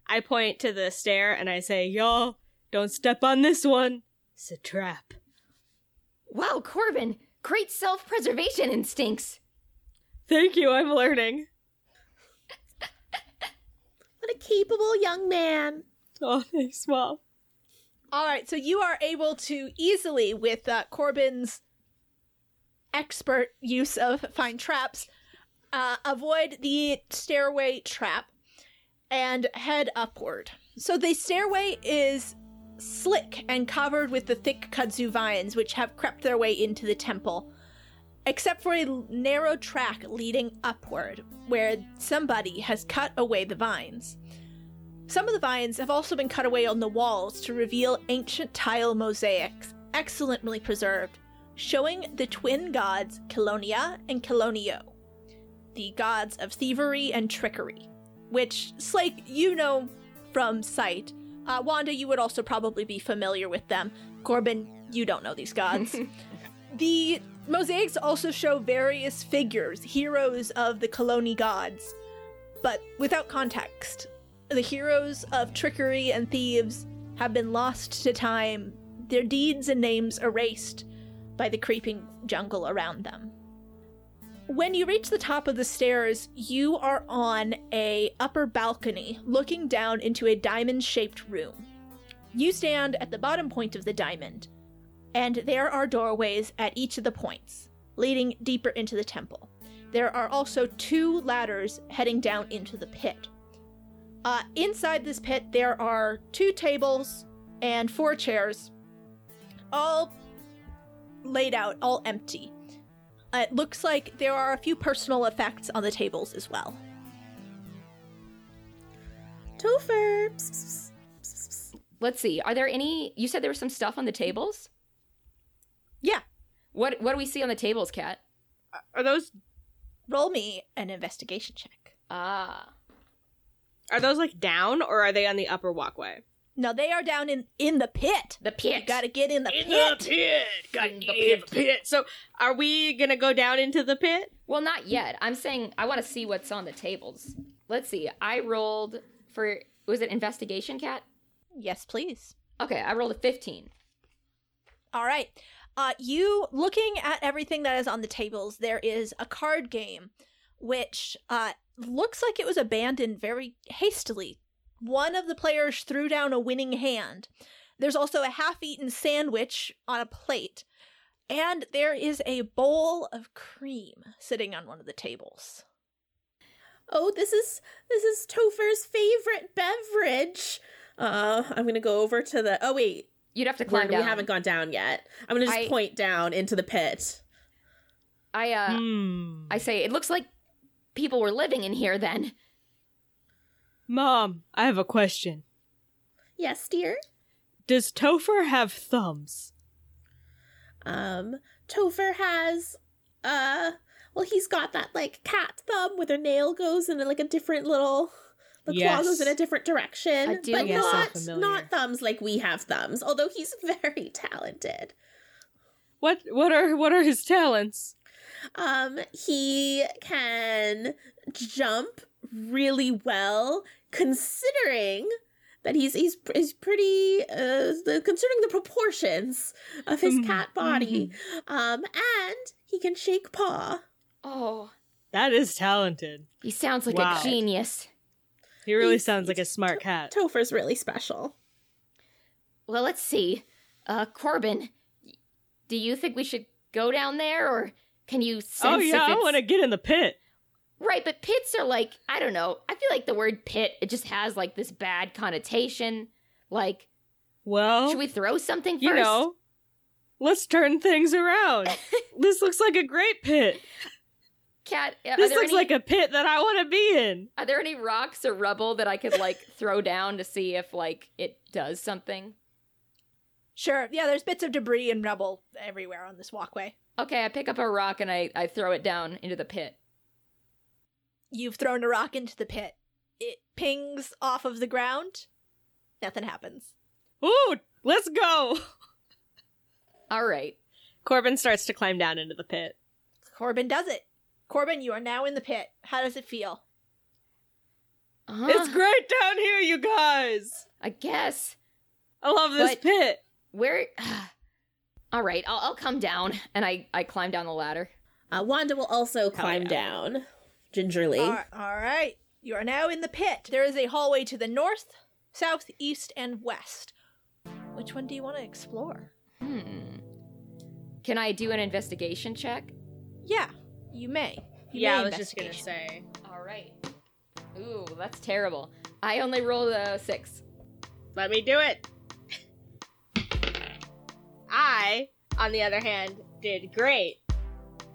I point to the stair and I say, "Y'all, don't step on this one. It's a trap." wow, Corbin, great self-preservation instincts. Thank you. I'm learning. What a capable young man. Oh, thanks, mom. All right, so you are able to easily, with uh, Corbin's expert use of find traps, uh, avoid the stairway trap and head upward. So the stairway is slick and covered with the thick kudzu vines, which have crept their way into the temple, except for a narrow track leading upward, where somebody has cut away the vines. Some of the vines have also been cut away on the walls to reveal ancient tile mosaics, excellently preserved, showing the twin gods Kilonia and Kilonio, the gods of thievery and trickery, which, Slake, you know from sight. Uh, Wanda, you would also probably be familiar with them. Corbin, you don't know these gods. the mosaics also show various figures, heroes of the Coloni gods, but without context the heroes of trickery and thieves have been lost to time, their deeds and names erased by the creeping jungle around them. When you reach the top of the stairs, you are on a upper balcony looking down into a diamond-shaped room. You stand at the bottom point of the diamond, and there are doorways at each of the points, leading deeper into the temple. There are also two ladders heading down into the pit. Uh, inside this pit, there are two tables and four chairs, all laid out, all empty. It looks like there are a few personal effects on the tables as well. Topher. Psst, psst, psst, psst. Let's see. Are there any? You said there was some stuff on the tables. Yeah, What What do we see on the tables, Kat? Are those roll me an investigation check. Ah, are those like down or are they on the upper walkway? No, they are down in in the pit. the pit. You gotta get in the pit. In the pit. Got In the pit. pit. So, are we gonna go down into the pit? Well, not yet. I'm saying I want to see what's on the tables. Let's see. I rolled for was it investigation, Kat? Yes, please. Okay, I rolled a 15. All right. Uh, you looking at everything that is on the tables, there is a card game which uh, looks like it was abandoned very hastily. One of the players threw down a winning hand. There's also a half eaten sandwich on a plate. And there is a bowl of cream sitting on one of the tables. Oh, this is this is Topher's favorite beverage. Uh, I'm gonna go over to the. Oh wait, You'd have to we're- climb down. we haven't gone down yet. I'm gonna just I- point down into the pit. I uh Hmm. I say it looks like people were living in here then. Mom, I have a question. Yes, dear. Does Topher have thumbs? Um, Topher has, uh, well, he's got that like cat thumb where their nail goes in like a different little. The claw Yes. goes in a different direction, I do but get not familiar. not thumbs like we have thumbs. Although he's very talented. What what are what are his talents? Um, he can jump really well, considering that he's he's he's pretty uh the considering the proportions of his Mhm, cat body. Um, and he can shake paw. Oh, That is talented. he sounds like Wow. a genius. He really He's- sounds like a he's smart cat. Topher's really special. Well, let's see. Uh, Corbin, do you think we should go down there, or can you sense Oh if yeah, I want to get in the pit. Right, but pits are like I don't know. I feel like the word pit it just has like this bad connotation. Like, Well, should we throw something first? you know, let's turn things around. this looks like a great pit. Kat, uh, This looks any, like a pit that I want to be in. Are there any rocks or rubble that I could like throw down to see if like it does something? Sure. Yeah, there's bits of debris and rubble everywhere on this walkway. Okay, I pick up a rock and I, I throw it down into the pit. You've thrown a rock into the pit. It pings off of the ground. Nothing happens. Ooh, let's go. All right. Corbin starts to climb down into the pit. Corbin does it. Corbin, you are now in the pit. How does it feel? Uh, It's great down here, you guys. I guess. I love this But- pit. Where? All right, I'll, I'll come down and I I climb down the ladder. Uh, Wanda will also climb yeah. down gingerly. All right, all right. You are now in the pit. There is a hallway to the north, south, east, and west. Which one do you want to explore? Hmm. Can I do an investigation check? Yeah, you may. You yeah, may I was just gonna investigation. say. All right. Ooh, that's terrible. I only rolled a six. Let me do it. I, on the other hand, did great.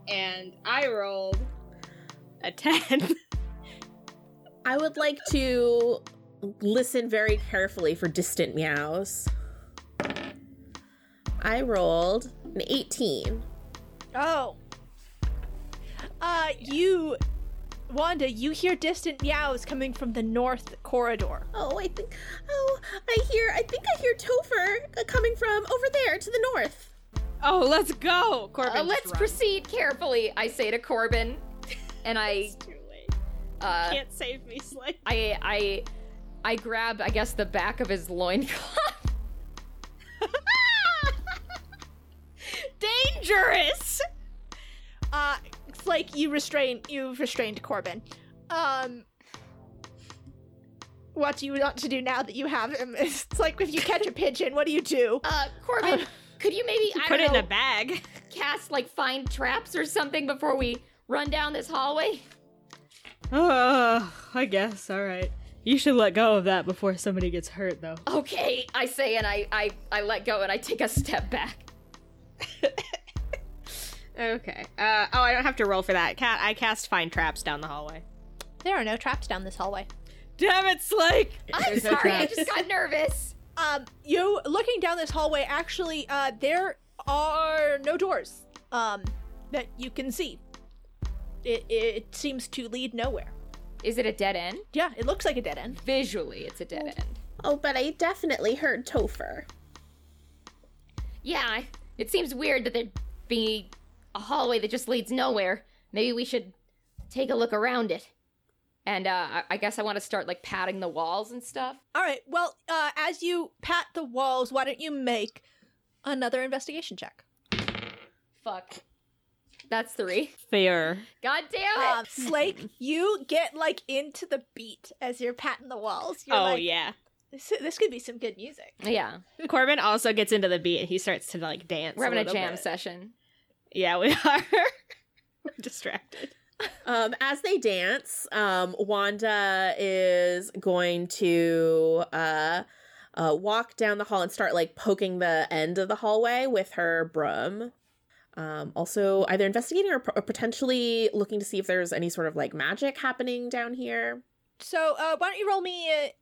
And I rolled a 10. I would like to listen very carefully for distant meows. I rolled an 18. Oh. Uh, you, Wanda, you hear distant meows coming from the north corridor. Oh, I think. Oh, I hear. I think I hear Topher uh, coming from over there to the north. oh, let's go. Corbin. Uh, let's proceed carefully, I say to Corbin, and I too late. uh, Can't save me, Slade. I I I grab I guess the back of his loincloth. Dangerous. Uh, it's like you restrain, you've restrained Corbin. Um, what do you want to do now that you have him? It's like if you catch a pigeon, what do you do? Uh, Corbin, could you maybe I Put it don't in know, a bag. cast like find traps or something before we run down this hallway? Uh, I guess. All right. You should let go of that before somebody gets hurt, though. Okay, I say, and I I I let go and I take a step back. Okay. Uh, oh, I don't have to roll for that. Kat, I cast find traps down the hallway. There are no traps down this hallway. Damn it, Slake! I'm There's no sorry, I traps. just got nervous. Um, you looking down this hallway, actually, uh, there are no doors, um, that you can see. It, it seems to lead nowhere. Is it a dead end? Yeah, it looks like a dead end. Visually, it's a dead end. Oh, but I definitely heard Topher. Yeah, it seems weird that there'd be a hallway that just leads nowhere. Maybe we should take a look around it. And uh, I- I guess I want to start like patting the walls and stuff. All right. Well, uh, as you pat the walls, why don't you make another investigation check? Fuck. That's three. Fair. God damn Um, it! Slake, you get like into the beat as you're patting the walls. You're oh, like, yeah. This, this could be some good music. yeah, Corbin also gets into the beat and he starts to, like, dance. we're having a little jam bit. session. Yeah, we are. we're distracted. Um, as they dance, um, Wanda is going to uh, uh, walk down the hall and start like poking the end of the hallway with her broom. Um, also, either investigating or, or potentially looking to see if there's any sort of like magic happening down here. So, uh, why don't you roll me? I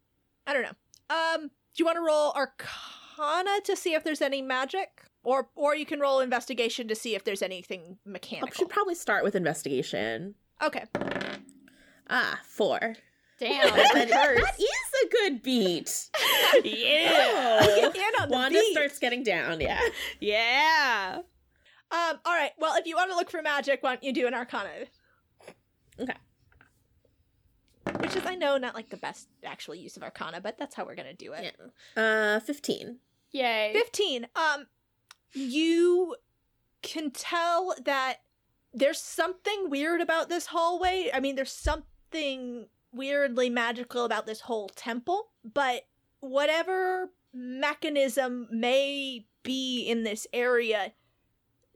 I don't know. Um, do you want to roll Arcana to see if there's any magic, or or you can roll Investigation to see if there's anything mechanical? I should probably start with investigation. Okay. Ah, four. Damn, That, that that hurts. is a good beat. yeah. Oh. Get in on the Wanda beat. starts getting down. Yeah. Yeah. Um. All right. Well, if you want to look for magic, why don't you do an Arcana? Okay. Which is, I know, not like the best actual use of Arcana, but that's how we're gonna do it. Yeah. Uh, fifteen. Yay. 15 um you can tell that there's something weird about this hallway i mean there's something weirdly magical about this whole temple but whatever mechanism may be in this area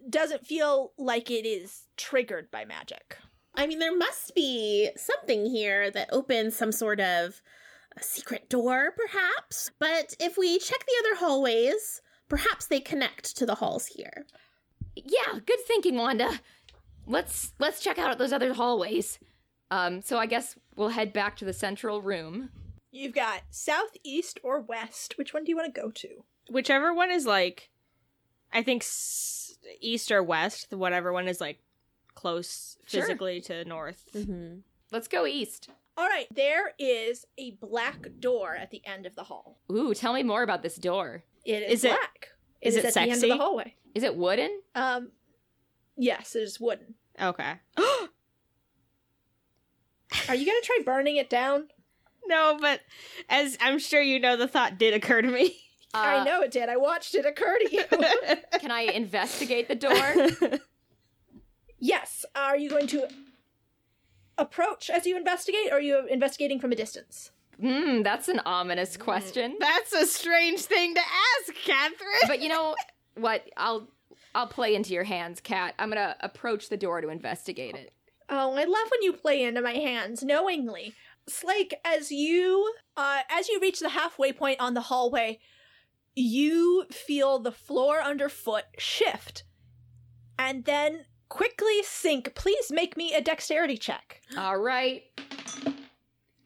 doesn't feel like it is triggered by magic I mean, there must be something here that opens some sort of a secret door, perhaps. But if we check the other hallways, perhaps they connect to the halls here. Yeah, good thinking, Wanda. Let's let's check out those other hallways. Um, so I guess we'll head back to the central room. you've got southeast or west which one do you want to go to Whichever one is like, I think s- east or west. Whatever one is like close Sure. physically to north. Mm-hmm. Let's go east. all right there is a black door at the end of the hall Ooh, tell me more about this door. It is, Is it- black. is it at the end of sexy? the hallway. Is it wooden? Um, yes, it is wooden. Okay. Are you gonna try burning it down? no, but as I'm sure you know, the thought did occur to me. I Uh, know it did. I watched it occur to you. Can I investigate the door? yes. Are you going to approach as you investigate, or are you investigating from a distance? Hmm, that's an ominous question. That's a strange thing to ask, Catherine. But you know what? I'll I'll play into your hands, Kat. I'm gonna approach the door to investigate it. Oh, I love when you play into my hands knowingly. Slake, as you uh as you reach the halfway point on the hallway, you feel the floor underfoot shift and then quickly sink. Please make me a dexterity check. All right.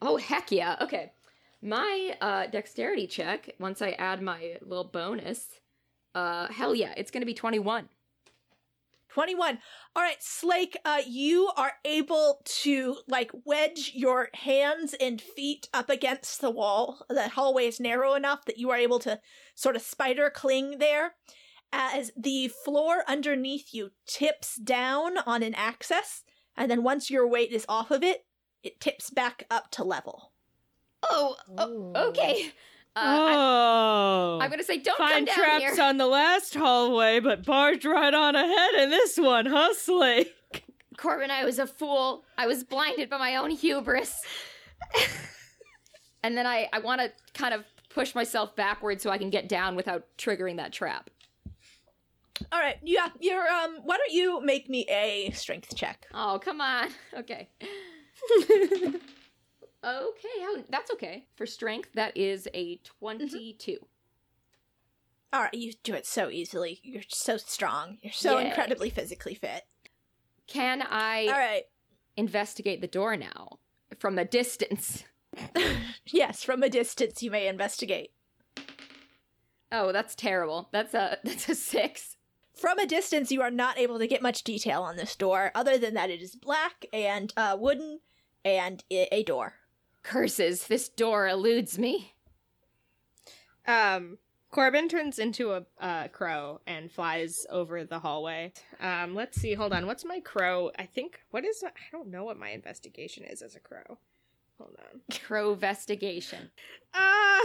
Oh heck yeah. Okay. My uh dexterity check, once I add my little bonus, uh hell yeah, it's gonna be 21. 21. All right, Slake, uh, you are able to like wedge your hands and feet up against the wall. The hallway is narrow enough that you are able to sort of spider cling there as the floor underneath you tips down on an axis, and then once your weight is off of it, it tips back up to level. Oh, oh okay. Uh, I, oh. I'm gonna say don't come Find down traps here. on the last hallway, but barged right on ahead in this one, huh, Slake? Corbin, I was a fool. I was blinded by my own hubris. and then I, I want to kind of push myself backward so I can get down without triggering that trap. All right, yeah, you're um. Why don't you make me a strength check? Oh, come on. Okay. okay, how, that's okay. For strength, that is a 22. All right, you do it so easily. You're so strong. You're so Yay. incredibly physically fit. Can I All right. investigate the door now from a distance? Yes, from a distance you may investigate. Oh, that's terrible. That's a that's a 6. From a distance, you are not able to get much detail on this door, other than that it is black and uh, wooden and a door. Curses, this door eludes me. Um, Corbin turns into a uh, crow and flies over the hallway. Um, let's see. Hold on. What's my crow? I think. What is? I don't know what my investigation is as a crow. Hold on. Crow investigation. Um,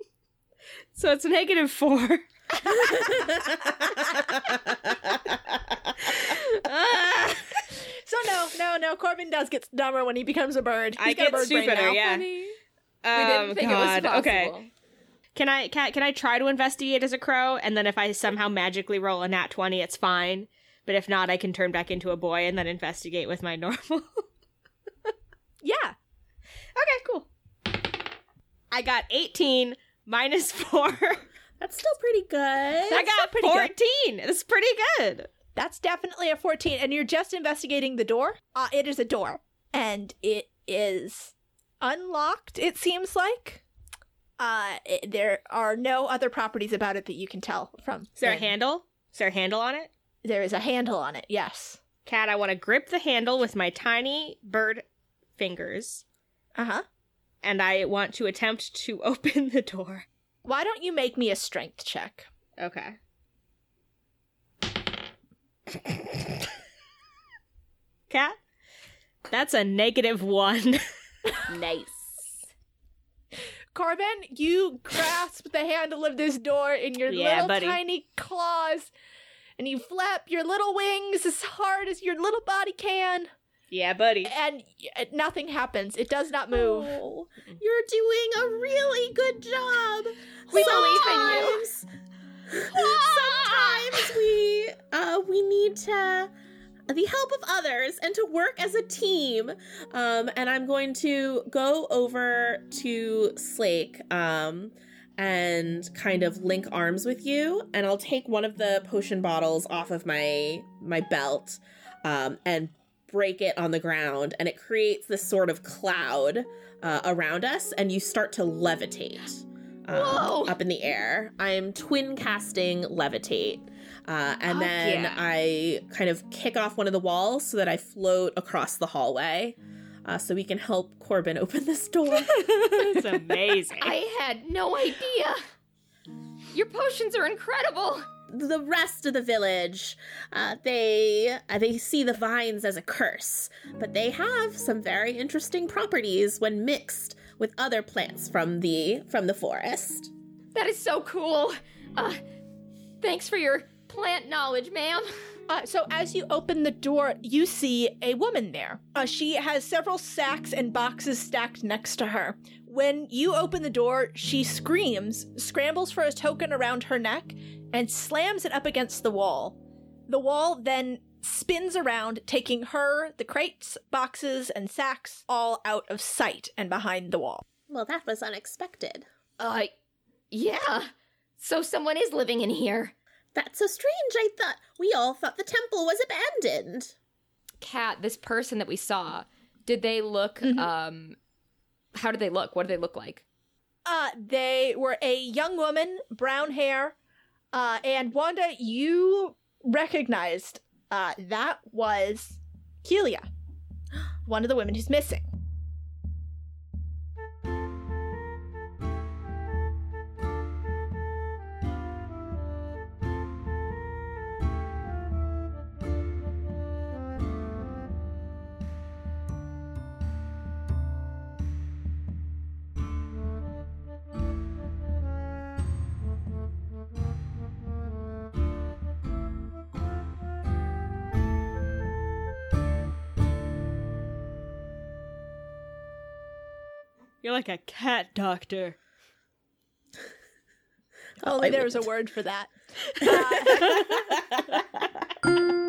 so it's a negative four. Ah, So no, no, no. Corbin does get dumber when he becomes a bird. I He's a get bird brain stupider, now. yeah. we um, didn't think God. it was possible. Okay. Can I can, can I try to investigate as a crow, and then if I somehow magically roll a nat twenty, it's fine. But if not, I can turn back into a boy and then investigate with my normal. Yeah. okay, cool. I got eighteen minus four. That's still pretty good. I got pretty good. fourteen. That's pretty good. That's definitely a 14. And you're just investigating the door? Uh, it is a door. And it is unlocked, it seems like. Uh, it- there are no other properties about it that you can tell from. Is there a handle? Is there a handle on it? There is a handle on it, yes. Kat, I want to grip the handle with my tiny bird fingers, Uh huh. and I want to attempt to open the door. Why don't you make me a strength check? Okay. Kat? That's a negative one. Nice. Corbin, you grasp the handle of this door in your Yeah, little buddy. tiny claws, and you flap your little wings as hard as your little body can, yeah, buddy. and uh, nothing happens. It does not move. Oh, you're doing a really good job. We believe in you. Sometimes- we uh we need to the help of others and to work as a team. Um and I'm going to go over to Slake um and kind of link arms with you and I'll take one of the potion bottles off of my my belt um and break it on the ground and it creates this sort of cloud uh, around us and you start to levitate um, up in the air. I'm twin casting levitate. Uh, and Fuck then yeah. I kind of kick off one of the walls so that I float across the hallway uh, so we can help Corbin open this door. It's amazing. I had no idea. Your potions are incredible. the rest of the village, uh, they uh, they see the vines as a curse, but they have some very interesting properties when mixed with other plants from the from the forest. That is so cool. Uh, thanks for your plant knowledge, ma'am. Uh, so as you open the door, you see a woman there. Uh, she has several sacks and boxes stacked next to her. When you open the door, she screams, scrambles for a token around her neck, and slams it up against the wall. The wall then spins around, taking her, the crates, boxes, and sacks all out of sight and behind the wall. Well, that was unexpected. Uh, yeah. So someone is living in here. That's so strange. I thought we all thought the temple was abandoned. Kat, this person that we saw, did they look, um, how did they look? What did they look like? Uh, they were a young woman, brown hair, uh, and Wanda, you recognized uh, that was Kelia, one of the women who's missing. Like a cat doctor. Oh, Only I there was a word for that. Uh,